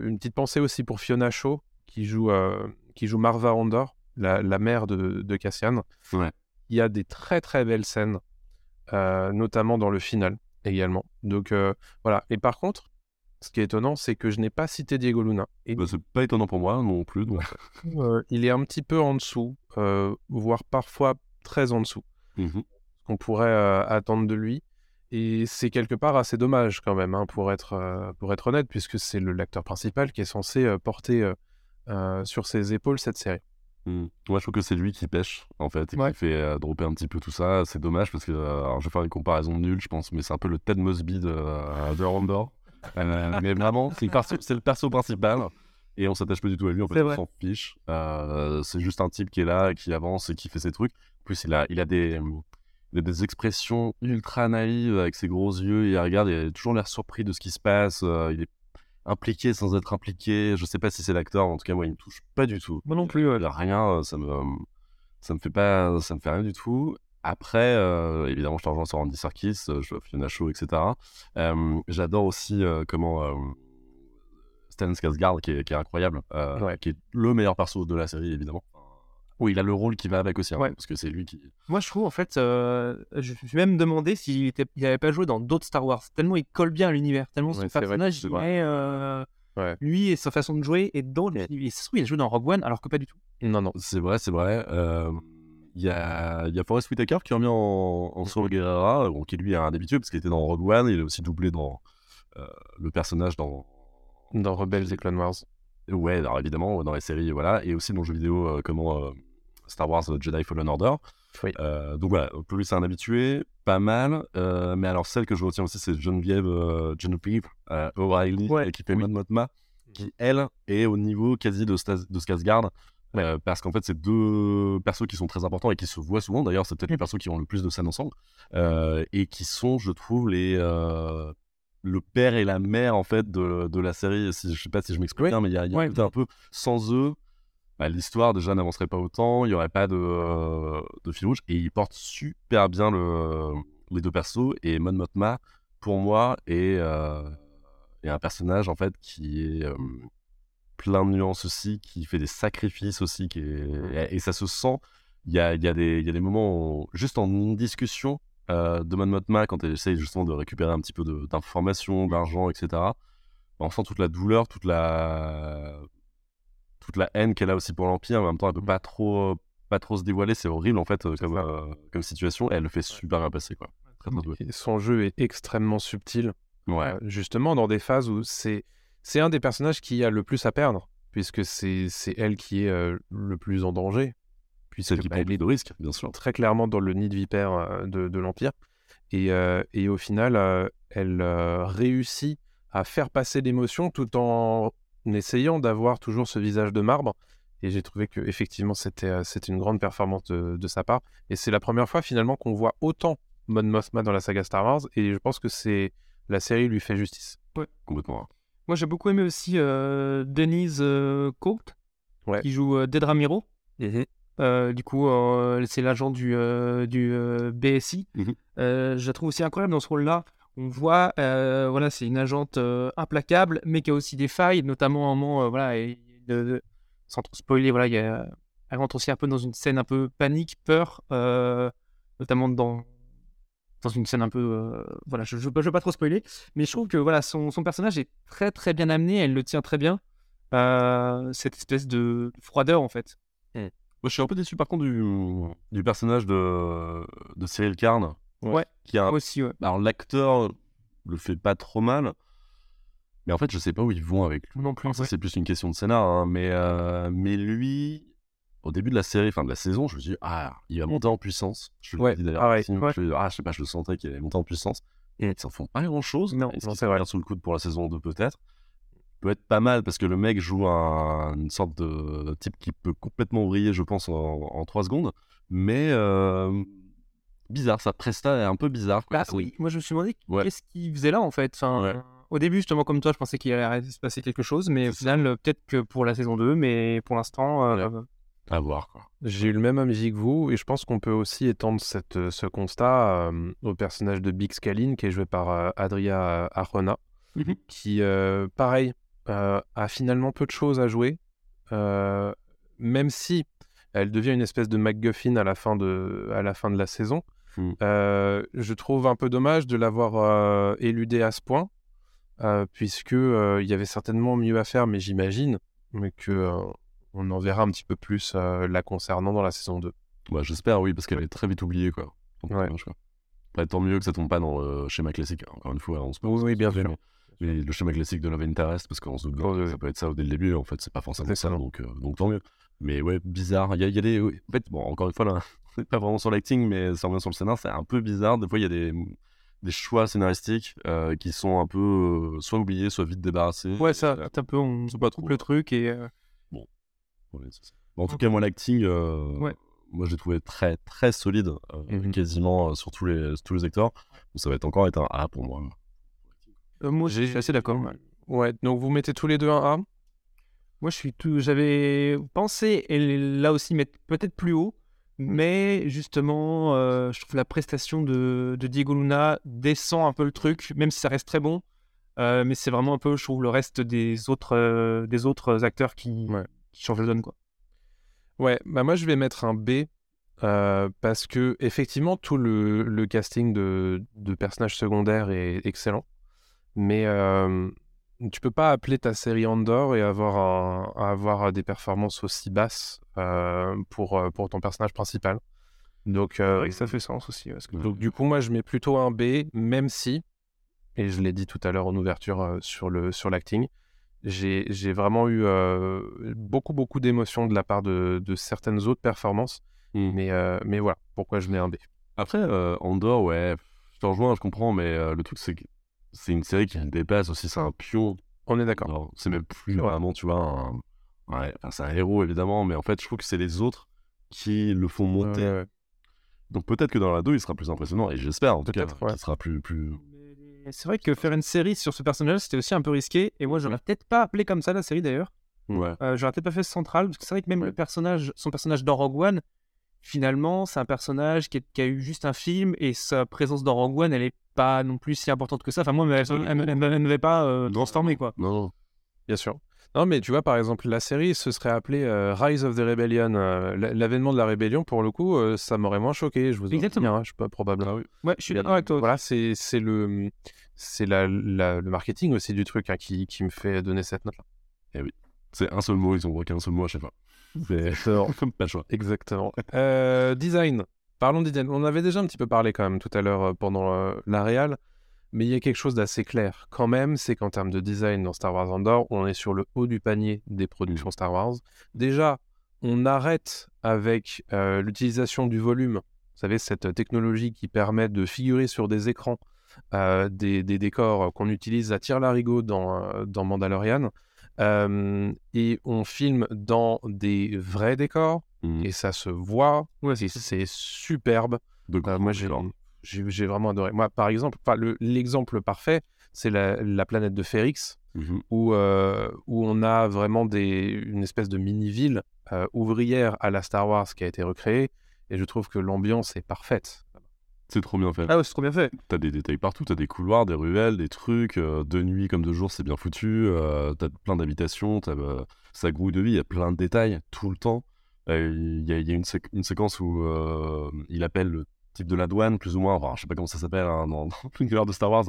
une petite pensée aussi pour Fiona Shaw, qui joue, euh, qui joue Marva Ondor, la, la mère de, de Cassian. Ouais. Il y a des très, très belles scènes, euh, notamment dans le final également. Donc euh, voilà. Et par contre, ce qui est étonnant, c'est que je n'ai pas cité Diego Luna. Et Bah, c'est pas étonnant pour moi non plus. Donc... euh, il est un petit peu en dessous, euh, voire parfois très en dessous Mhm. qu'on pourrait euh, attendre de lui. Et c'est quelque part assez dommage quand même, hein, pour, être, euh, pour être honnête, puisque c'est l'acteur principal qui est censé euh, porter euh, sur ses épaules cette série. Mhm. Moi, je trouve que c'est lui qui pêche, en fait, et Ouais. qui fait dropper un petit peu tout ça. C'est dommage parce que, alors, je vais faire une comparaison nulle, je pense, mais c'est un peu le Ted Mosby de, de Andor. Euh, mais vraiment, c'est le, perso, c'est le perso principal. Et on s'attache pas du tout à lui, en fait, on s'en fiche. C'est juste un type qui est là, qui avance et qui fait ses trucs. En plus, il a, il a des, a des expressions ultra naïves avec ses gros yeux. Il regarde, il a toujours l'air surpris de ce qui se passe. euh, il est impliqué sans être impliqué. Je sais pas si c'est l'acteur, en tout cas, moi, il me touche pas du tout. Moi non plus. ouais. Rien, euh, ça me, ça me fait pas, ça me fait rien du tout. Après, euh, évidemment, je te rejoins sur Andy Serkis, je vois Fiona Shaw, etc. Euh, J'adore aussi comment Stellan Skarsgård, qui est, qui est incroyable, Ouais. qui est le meilleur perso de la série, évidemment. Oui, il a le rôle qui va avec aussi, hein, Ouais. parce que c'est lui qui. Moi, je trouve, en fait, euh, je me suis même demandé s'il était, il avait pas joué dans d'autres Star Wars. Tellement il colle bien à l'univers, tellement son Ouais, vrai, personnage, vrai. est, euh, Ouais. lui et sa façon de jouer est dans. Il, ça se trouve, il a joué dans Rogue One, alors que pas du tout. Non, non. C'est vrai, c'est vrai. Euh, Il y, a, il y a Forrest Whitaker qui revient en, en Solo Guerrera, bon, qui lui est un habitué parce qu'il était dans Rogue One, il est aussi doublé dans euh, le personnage dans. Dans Rebels et Clone Wars. Ouais, alors évidemment, dans les séries, voilà, et aussi dans le jeu vidéo euh, comment euh, Star Wars Jedi Fallen Order. Oui. Euh, donc voilà, lui c'est un habitué, pas mal. Euh, mais alors celle que je retiens aussi, c'est Geneviève, euh, Geneviève euh, O'Reilly, Ouais, qui fait Mon Mothma, qui elle est au niveau quasi de, Stas- de Skarsgård. parce qu'en fait, c'est deux persos qui sont très importants et qui se voient souvent. D'ailleurs, c'est peut-être les persos qui ont le plus de scènes ensemble. et qui sont, je trouve, les, le père et la mère en fait de, de la série. Si, je sais pas si je m'explique Oui. bien, mais il y a, y a un peu sans eux. Bah, L'histoire déjà n'avancerait pas autant, il n'y aurait pas de, euh, de fil rouge, et ils portent super bien le, les deux persos. Et Mon Mothma, pour moi, est, euh, est un personnage en fait qui est euh, plein de nuances aussi, qui fait des sacrifices aussi, qui et, ça se sent. Il y a, il des- il moments, juste en discussion de Mon Mothma, quand elle essaye justement de récupérer un petit peu d'informations, d'argent, etc., bah, on sent toute la douleur, toute la, toute la haine qu'elle a aussi pour l'Empire, mais en même temps, elle peut pas trop, pas trop se dévoiler, c'est horrible en fait euh, comme, euh, comme situation, et elle le fait super bien passer, quoi. Très, très doué. Et son jeu est extrêmement subtil. Ouais. Euh, justement, dans des phases où c'est c'est un des personnages qui a le plus à perdre, puisque c'est c'est elle qui est euh, le plus en danger. Puis celle qui bah, prend de risques, bien sûr. très clairement dans le nid de vipère euh, de, de l'Empire. Et, euh, et au final, euh, elle euh, réussit à faire passer l'émotion tout en essayant d'avoir toujours ce visage de marbre. Et j'ai trouvé que effectivement c'était euh, c'était une grande performance de, de sa part. Et c'est la première fois finalement qu'on voit autant Mon Mothma dans la saga Star Wars. Et je pense que c'est la série lui fait justice. Complètement. Moi, j'ai beaucoup aimé aussi euh, Denise euh, Ouais. qui joue euh, Dedra Miro. Euh, du coup, euh, c'est l'agent du, euh, du euh, BSI. Mhm. Euh, je la trouve aussi incroyable dans ce rôle-là. On voit, euh, voilà, c'est une agente euh, implacable, mais qui a aussi des failles, notamment à un moment, euh, voilà, sans trop spoiler, voilà, elle rentre aussi un peu dans une scène un peu panique, peur, notamment dans, une scène un peu, voilà, je ne veux pas trop spoiler, mais je trouve que voilà, son, son personnage est très très bien amené, elle le tient très bien, cette espèce de froideur en fait. Moi, je suis un peu déçu par contre du, personnage de, de Cyril Karn. Ouais. Qui a aussi, ouais. Alors, l'acteur le fait pas trop mal. Mais en fait, je sais pas où ils vont avec lui. Non plus. Ça, c'est plus une question de scénar. hein, mais, euh, mais lui, au début de la série, enfin de la saison, je me suis dit, ah, il va monter en puissance. Je le Ouais, dis d'ailleurs. ah ouais, ouais. je, ah, je sais pas, je le sentais qu'il allait monter en puissance. Ils s'en font pas grand chose. Non, non, c'est vrai. sous le coude pour la saison 2 peut-être peut être pas mal parce que le mec joue un- une sorte de type qui peut complètement briller, je pense, en, 3 secondes. Mais euh, bizarre, sa presta est un peu bizarre. quoi. Bah oui, moi je me suis demandé Ouais. qu'est-ce qu'il faisait là en fait. Enfin, Ouais. Au début, justement, comme toi, je pensais qu'il allait se passer quelque chose, mais au final, euh, peut-être que pour la saison 2, mais pour l'instant, euh, À voir, quoi. J'ai eu le même avis que vous, et je pense qu'on peut aussi étendre cette, euh, ce constat euh, au personnage de Big Scaline, qui est joué par euh, Adria Arjona, Mhm. qui, euh, pareil, euh, a finalement peu de choses à jouer, euh, même si elle devient une espèce de MacGuffin à la fin de, à la, fin de la saison. Mm. Euh, je trouve un peu dommage de l'avoir euh, éludé à ce point, euh, puisque euh, il y avait certainement mieux à faire, mais j'imagine que euh, on en verra un petit peu plus la concernant dans la saison 2. Bah, J'espère, oui, parce qu'elle est très vite oubliée, quoi. Ouais. quoi. Tant mieux que ça tombe pas dans le schéma classique. hein. Encore une fois, on se peut Oui, oui, bien sûr. Mais, le schéma classique de Love Interest, parce qu'on se doute bien ça peut être ça dès le début. En fait, c'est pas forcément ça, ça. donc, euh, donc tant mieux. Mais ouais, bizarre. Il y a, il y a des. En fait, bon, encore une fois, là, c'est pas vraiment sur l'acting, mais ça revient sur le scénar. C'est un peu bizarre. Des fois, il y a des, des choix scénaristiques euh, qui sont un peu euh, soit oubliés, soit vite débarrassés. ouais, ça, c'est un peu, on C'est pas trop. le truc et. euh, Ouais, c'est ça. Bon, en tout cas, moi, l'acting, euh, Ouais. moi, j'ai trouvé très, très solide, euh, Mhm. quasiment euh, sur tous les, tous les acteurs. Donc, ça va être encore être un A pour moi. euh, moi, suis assez d'accord. ouais. Ouais, donc vous mettez tous les deux un A? Moi, je suis tout. J'avais pensé, et là aussi, mettre peut-être plus haut, mais justement, euh, je trouve la prestation de, de Diego Luna descend un peu le truc, même si ça reste très bon. euh, mais c'est vraiment un peu, je trouve, le reste des autres, euh, des autres acteurs qui, Ouais. qui changent le donne, quoi. Ouais, bah moi je vais mettre un B parce que effectivement tout le, le casting de, de personnages secondaires est excellent, mais tu peux pas appeler ta série Andor et avoir, un, avoir des performances aussi basses euh, pour, euh, pour ton personnage principal. Donc, euh, ça fait sens aussi. parce que- donc du coup moi je mets plutôt un B, même si, et je l'ai dit tout à l'heure en ouverture euh, sur le sur l'acting, j'ai vraiment eu euh, beaucoup beaucoup d'émotions de la part de, de certaines autres performances. Mais, euh, mais voilà, pourquoi je mets un B. Après, euh, Andor, ouais, je te rejoins, je comprends, mais euh, le truc, c'est que c'est une série qui dépasse aussi, c'est un pion. On est d'accord. Alors, C'est même plus Ouais. vraiment, tu vois, un... ouais, enfin, c'est un héros, évidemment, mais en fait, je trouve que c'est les autres qui le font monter. Ouais, ouais. Donc peut-être que dans la 2, il sera plus impressionnant, et j'espère en tout cas qu'il sera plus... plus... C'est vrai que faire une série sur ce personnage, c'était aussi un peu risqué. Et moi, j'aurais peut-être pas appelé comme ça la série d'ailleurs. Ouais. Euh, j'aurais peut-être pas fait central, parce que c'est vrai que même le personnage, son personnage dans Rogue One, finalement, c'est un personnage qui, est- qui a eu juste un film et sa présence dans Rogue One, elle est pas non plus si importante que ça. Enfin, moi, elle, elle, elle- elle- elle m'avait pas euh, transformé, quoi. Non, non. Bien sûr. Non, mais tu vois, par exemple, la série se serait appelée euh, Rise of the Rebellion. euh, L'avènement de la rébellion, pour le coup, euh, ça m'aurait moins choqué. Je vous en Exactement. souviens, hein, je suis pas probable. Ah oui. Ouais, je suis d'accord avec toi. Voilà, c'est c'est le, c'est la, la- le marketing aussi du truc hein, qui, qui me fait donner cette note-là. Eh oui. C'est un seul mot, ils ont qu'un seul mot à chaque fois. C'est comme pas le choix. Exactement. Euh, design. Parlons de design. On avait déjà un petit peu parlé quand même tout à l'heure euh, pendant euh, la réal, mais il y a quelque chose d'assez clair quand même, c'est qu'en termes de design dans Star Wars Andor, on est sur le haut du panier des productions Star Wars. Déjà, on arrête avec euh, l'utilisation du volume. Vous savez, cette technologie qui permet de figurer sur des écrans euh, des, des décors qu'on utilise à tir-larigot dans, euh, dans Mandalorian. Euh, et on filme dans des vrais décors Mhm. et ça se voit et c'est superbe. Euh, moi, j'ai vraiment adoré. Moi, par exemple, le- l'exemple parfait, c'est la, la planète de Férix, Mhm. où, euh, où on a vraiment des, une espèce de mini-ville ouvrière à la Star Wars qui a été recréée. Et je trouve que l'ambiance est parfaite. C'est trop bien fait. Ah ouais, c'est trop bien fait. T'as des détails partout, t'as des couloirs, des ruelles, des trucs, euh, de nuit comme de jour, c'est bien foutu, euh, t'as plein d'habitations, t'as euh, ça grouille de vie, il y a plein de détails tout le temps. Euh, Il y, a, il y a une, sé- une séquence où il appelle le type de la douane, plus ou moins, enfin, je sais pas comment ça s'appelle hein, dans, dans de Star Wars.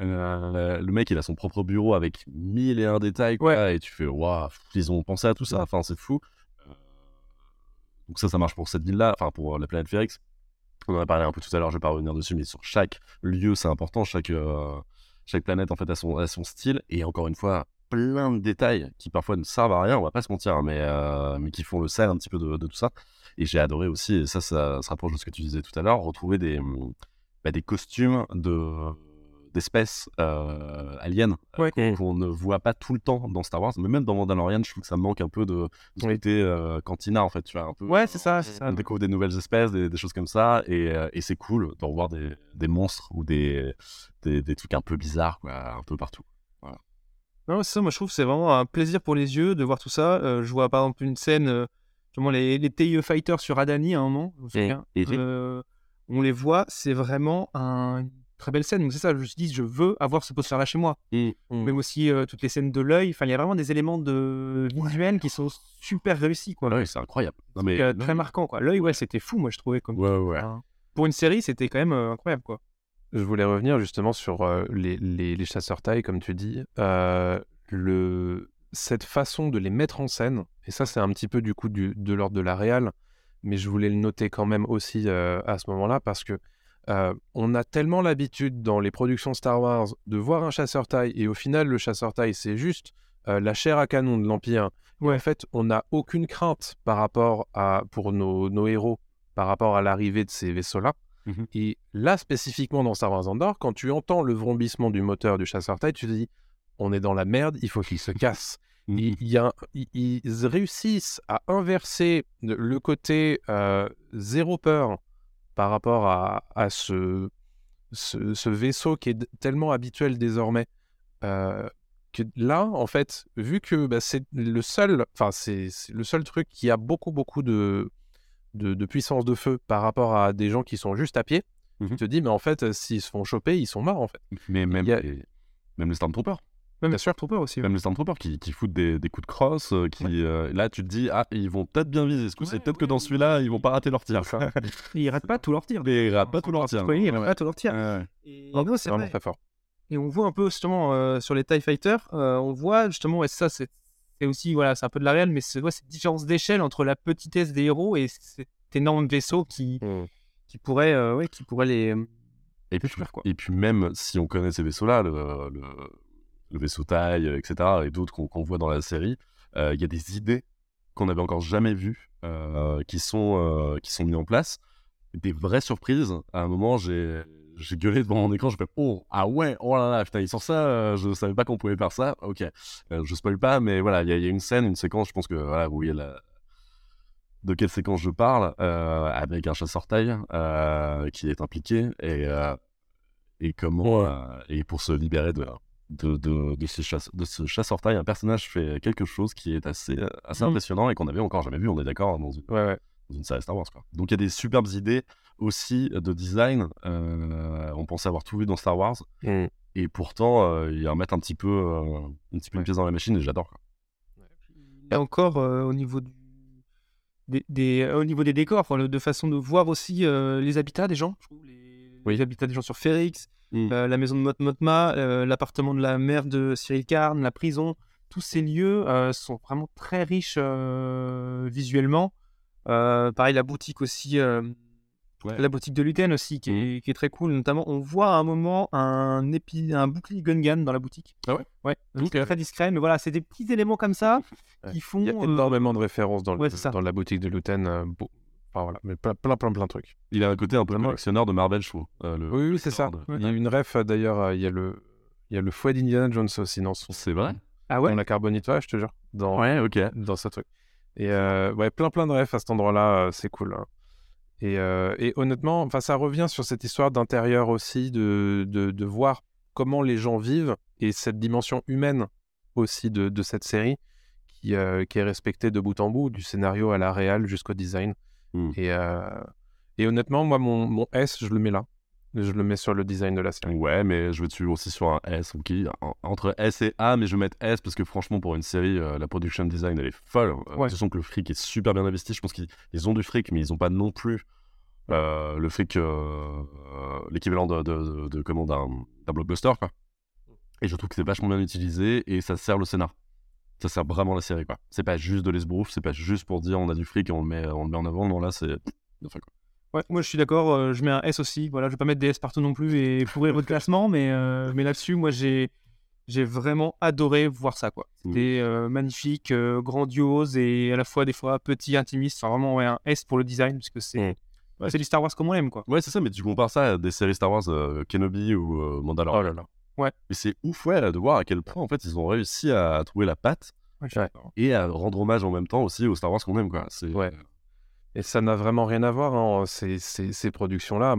Euh, le mec, il a son propre bureau avec mille et un détails, quoi, et tu fais, waouh, ils ont pensé à tout ça, enfin, c'est fou. Donc ça, ça marche pour cette ville-là, enfin, pour la planète Férix. On en a parlé un peu tout à l'heure, je vais pas revenir dessus, mais sur chaque lieu, c'est important. Chaque, euh, chaque planète, en fait, a son, a son style. Et encore une fois, plein de détails qui parfois ne servent à rien, on va pas se mentir, hein, mais, euh, mais qui font le sel un petit peu de, tout ça. Et j'ai adoré aussi, et ça, ça se rapproche de ce que tu disais tout à l'heure, retrouver des, bah, des costumes de d'espèces euh, aliens euh, Ouais. qu'on qu'on ne voit pas tout le temps dans Star Wars, mais même dans Mandalorian, je trouve que ça manque un peu de, de côté euh, cantina en fait, tu vois, un peu. Ouais, c'est ça, c'est ça. On découvre des nouvelles espèces, des, des choses comme ça, et, euh, et c'est cool de revoir des, des monstres ou des, des, des trucs un peu bizarres, quoi, un peu partout. Voilà. Non, c'est ça, moi je trouve que c'est vraiment un plaisir pour les yeux de voir tout ça. Euh, je vois par exemple une scène, euh, justement les, les TIE Fighters sur Adani à un moment, je me souviens. et- Euh, on les voit, c'est vraiment un- très belle scène. Donc c'est ça, je me suis dit, je veux avoir ce poster là chez moi. Même aussi euh, toutes les scènes de l'œil, enfin il y a vraiment des éléments de visuels qui sont super réussis. Quoi. C'est incroyable. Non, mais, Euh, très marquant. quoi. L'œil, ouais, c'était fou, moi je trouvais. Comme Ouais, ouais. Enfin, pour une série, c'était quand même euh, incroyable. quoi. Je voulais revenir justement sur euh, les, les, les chasseurs taille, comme tu dis. Le... Cette façon de les mettre en scène, et ça c'est un petit peu du coup du, de l'ordre de la réal, mais je voulais le noter quand même aussi à ce moment-là parce que euh, on a tellement l'habitude dans les productions Star Wars de voir un chasseur taille et au final le chasseur taille c'est juste euh, la chair à canon de l'Empire. En fait, on n'a aucune crainte par rapport à pour nos, nos héros par rapport à l'arrivée de ces vaisseaux-là. Et là, spécifiquement dans Star Wars Andor, quand tu entends le vrombissement du moteur du chasseur taille, tu te dis on est dans la merde, il faut qu'il se casse. Il y a, ils, réussissent à inverser le- le côté euh, zéro peur par rapport à, à ce, ce, ce vaisseau qui est tellement habituel désormais. euh, que là, en fait, vu que bah, c'est le seul, enfin c'est le seul truc qui a beaucoup beaucoup de, de, de puissance de feu par rapport à des gens qui sont juste à pied, tu te dis mais en fait s'ils se font choper, ils sont morts en fait. Mais même, a- les, même les Stormtroopers. Même Bien sûr. Trooper aussi. Même les Stormtroopers qui, qui foutent des, des coups de crosse, euh, qui euh, là tu te dis ah ils vont peut-être bien viser ce coup, c'est peut-être que dans celui-là ils vont pas rater leur tir. Ils ratent pas tous leurs tirs. Mais ils ratent pas tous leurs tirs. Oui, ils ratent pas tous leurs tirs. Ouais. Et non, c'est vraiment vrai. très fort. Et on voit un peu justement euh, sur les TIE Fighters, euh, on voit justement, et ça c'est c'est aussi, voilà, c'est un peu de la réelle, mais c'est ouais, cette différence d'échelle entre la petitesse des héros et cet énorme vaisseau qui, qui, pourrait, euh, ouais, qui pourrait les. Et puis, et puis même si on connaît ces vaisseaux-là, le, le, le vaisseau taille, etc., et d'autres qu'on voit dans la série, euh, il y a des idées qu'on n'avait encore jamais vues euh, qui, sont, euh, qui sont mises en place. Des vraies surprises. À un moment, j'ai j'ai gueulé devant mon écran, je fais oh ah ouais oh là là putain ils sortent ça, euh, je savais pas qu'on pouvait faire ça. Ok, Euh, je spoil pas, mais voilà il y, a- il y a une scène, une séquence, je pense que voilà vous voyez la de quelle séquence je parle, euh, avec un chasseur taille euh, qui est impliqué et, euh, et comment euh, et pour se libérer de de, de, de ce, chasse, de ce chasseur taille, un personnage fait quelque chose qui est assez, euh, assez Mhm. impressionnant et qu'on avait encore jamais vu, on est d'accord, dans une, dans une série Star Wars. Quoi. Donc il y a des superbes idées aussi de design. euh, on pensait avoir tout vu dans Star Wars. Et pourtant, euh, ils remettent un petit peu, euh, un petit peu une pièce dans la machine et j'adore. Et encore euh, au niveau du. Des, des- euh, au niveau des décors, de façon de voir aussi euh, les habitats des gens, les, les habitats des gens sur Férix, euh, la maison de Mot Motma, euh, l'appartement de la mère de Cyril Karn, la prison, tous ces lieux euh, sont vraiment très riches visuellement. Pareil, la boutique aussi, la boutique de Luten aussi, qui, est, qui est très cool. Notamment, on voit à un moment un, épi... un bouclier Gungan dans la boutique. Ah ouais? Très discret, mais voilà, c'est des petits éléments comme ça qui font. Il y a énormément de références dans, le- Ouais, dans la boutique de Luten. beau- Enfin voilà, mais plein, plein, plein, plein de trucs. Il a un côté un peu collectionneur de Marvel, je trouve. euh, le- Oui, oui, c'est ça. de- Il y a une ref euh, d'ailleurs, euh, il y a le, il y a le fouet d'Indiana Jones aussi dans son. C'est vrai? Ah ouais? Dans la carbonite, ouais, je te jure. Dans, Ouais, ok. Dans ce truc. Et euh, ouais, plein, plein de refs à cet endroit-là, c'est cool. hein. Et, euh, et honnêtement, enfin, ça revient sur cette histoire d'intérieur aussi, de, de, de voir comment les gens vivent et cette dimension humaine aussi de, de cette série qui, euh, qui est respectée de bout en bout, du scénario à la réal jusqu'au design. Et, euh, et honnêtement, moi, mon, mon S, je le mets là. Je le mets sur le design de la série. Ouais, mais je vais dessus aussi sur un S, ok. Entre S et A, mais je vais mettre S parce que franchement, pour une série, euh, la production design, elle est folle. Euh, Ouais. Sont que le fric est super bien investi. Je pense qu'ils ils ont du fric, mais ils n'ont pas non plus euh, le fric, euh, euh, l'équivalent de, de, de- de- comment, d'un d'un blockbuster, quoi. Et je trouve que c'est vachement bien utilisé et ça sert le scénar. Ça sert vraiment la série, quoi. C'est pas juste de l'esbrouf, c'est pas juste pour dire on a du fric et on le met, on le met en avant. Non, là, c'est quoi. Ouais, moi je suis d'accord, euh, je mets un S aussi. Voilà, je vais pas mettre des S partout non plus et pourrir votre classement, mais, euh, mais là-dessus, moi j'ai j'ai vraiment adoré voir ça, quoi. C'était euh, magnifique, euh, grandiose et à la fois des fois petit, intimiste. Enfin, vraiment, ouais, un S pour le design, parce que c'est Ouais. c'est du Star Wars comme on l'aime, quoi. Ouais, c'est ça, mais tu compares ça à des séries Star Wars, euh, Kenobi ou euh, Mandalorian. Oh là là. Ouais. Et c'est ouf, ouais, de voir à quel point, en fait, ils ont réussi à trouver la patte Ouais, et à rendre hommage en même temps aussi au Star Wars qu'on aime, quoi. C'est... Ouais. Et ça n'a vraiment rien à voir, hein, ces, ces- ces productions-là.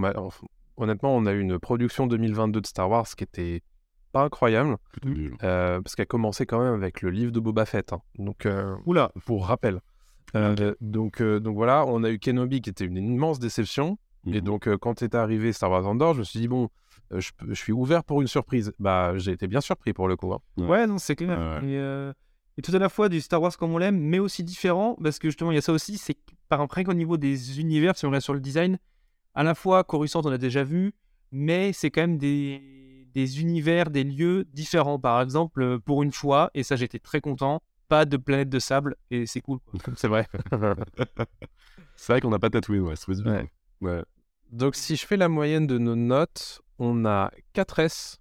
Honnêtement, on a eu une production 2022 de Star Wars qui était pas incroyable, plutôt nul. euh, parce qu'elle commençait quand même avec le livre de Boba Fett. hein. Donc, euh, Oula, pour rappel. Euh, donc, euh, donc voilà, on a eu Kenobi qui était une immense déception. Et Mhm. donc, euh, quand est arrivé Star Wars Andor, je me suis dit, bon, euh, je, peux- je suis ouvert pour une surprise. Bah, j'ai été bien surpris pour le coup. hein. Ouais. Ouais, non, c'est clair. Ouais, ouais. Et, euh, et tout à la fois du Star Wars comme on l'aime, mais aussi différent, parce que justement, il y a ça aussi, c'est par après qu'au niveau des univers, si on reste sur le design, à la fois Coruscant, on a déjà vu, mais c'est quand même des, des univers, des lieux différents. Par exemple, euh, pour une fois, et ça j'étais très content, pas de planète de sable, et c'est cool. C'est vrai. C'est vrai qu'on n'a pas tatoué, ouais, c'est Ouais. ouais. Donc, si je fais la moyenne de nos notes, on a 4S,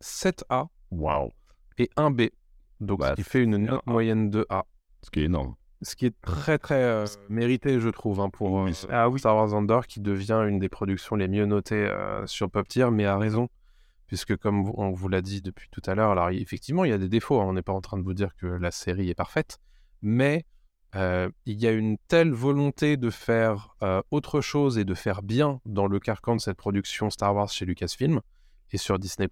7A Waouh. et 1B. Donc, Bah, ce qui fait une note moyenne de A. Ce qui est énorme. Ce qui est très, très euh, mérité, je trouve, hein, pour Oui. euh, Ah oui. Star Wars Andor, qui devient une des productions les mieux notées euh, sur Pop Tier, mais à raison. Puisque, comme on vous l'a dit depuis tout à l'heure, alors effectivement, il y a des défauts. hein, on n'est pas en train de vous dire que la série est parfaite. Mais euh, il y a une telle volonté de faire euh, autre chose et de faire bien dans le carcan de cette production Star Wars chez Lucasfilm et sur Disney,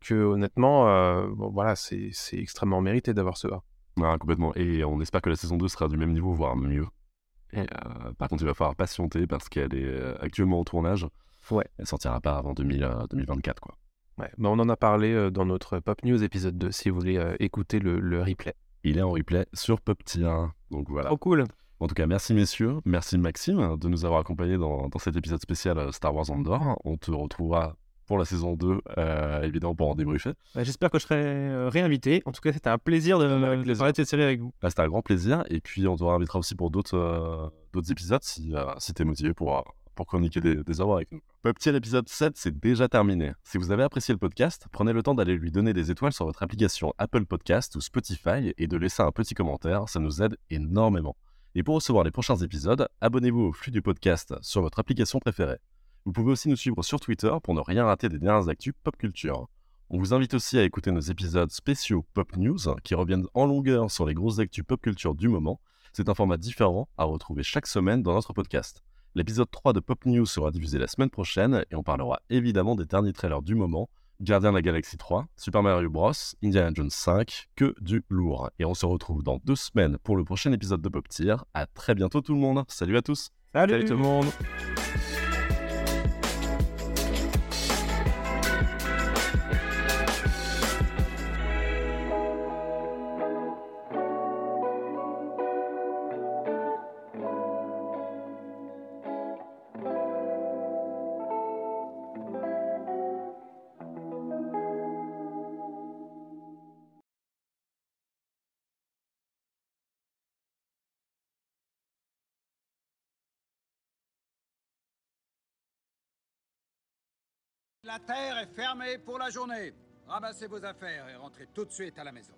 que honnêtement, euh, bon, voilà, c'est extrêmement mérité d'avoir ce A. Ouais, complètement. Et on espère que la saison 2 sera du même niveau, voire mieux. Et, par contre, il va falloir patienter parce qu'elle est actuellement au tournage. Ouais. Elle sortira pas avant 2000, euh, 2024, quoi. Ouais, bah on en a parlé dans notre Pop News épisode 2 si vous voulez écouter le, le replay. Il est en replay sur Pop Tier. Donc voilà. Trop cool. En tout cas, merci messieurs, merci Maxime de nous avoir accompagnés dans, dans cet épisode spécial euh, Star Wars Andor. On te retrouvera pour la saison 2, euh, évidemment, pour en débriefer. Bah, J'espère que je serai euh, réinvité. En tout cas, c'était un plaisir de, de parler de cette série avec vous. Là, c'était un grand plaisir. Et puis, on te réinvitera aussi pour d'autres euh, épisodes si, euh, si t'es motivé pour, euh, pour chroniquer des, des avec nous. Pop Tier épisode 7, c'est déjà terminé. Si vous avez apprécié le podcast, prenez le temps d'aller lui donner des étoiles sur votre application Apple Podcast ou Spotify et de laisser un petit commentaire. Ça nous aide énormément. Et pour recevoir les prochains épisodes, abonnez-vous au flux du podcast sur votre application préférée. Vous pouvez aussi nous suivre sur Twitter pour ne rien rater des dernières actus pop culture. On vous invite aussi à écouter nos épisodes spéciaux Pop News qui reviennent en longueur sur les grosses actus pop culture du moment. C'est un format différent à retrouver chaque semaine dans notre podcast. L'épisode 3 de Pop News sera diffusé la semaine prochaine et on parlera évidemment des derniers trailers du moment. Gardien de la Galaxie 3, Super Mario Bros, Indiana Jones 5, que du lourd. Et on se retrouve dans deux semaines pour le prochain épisode de Pop Tier. À très bientôt tout le monde. Salut à tous. Salut, Salut tout le monde La terre est fermée pour la journée. Ramassez vos affaires et rentrez tout de suite à la maison.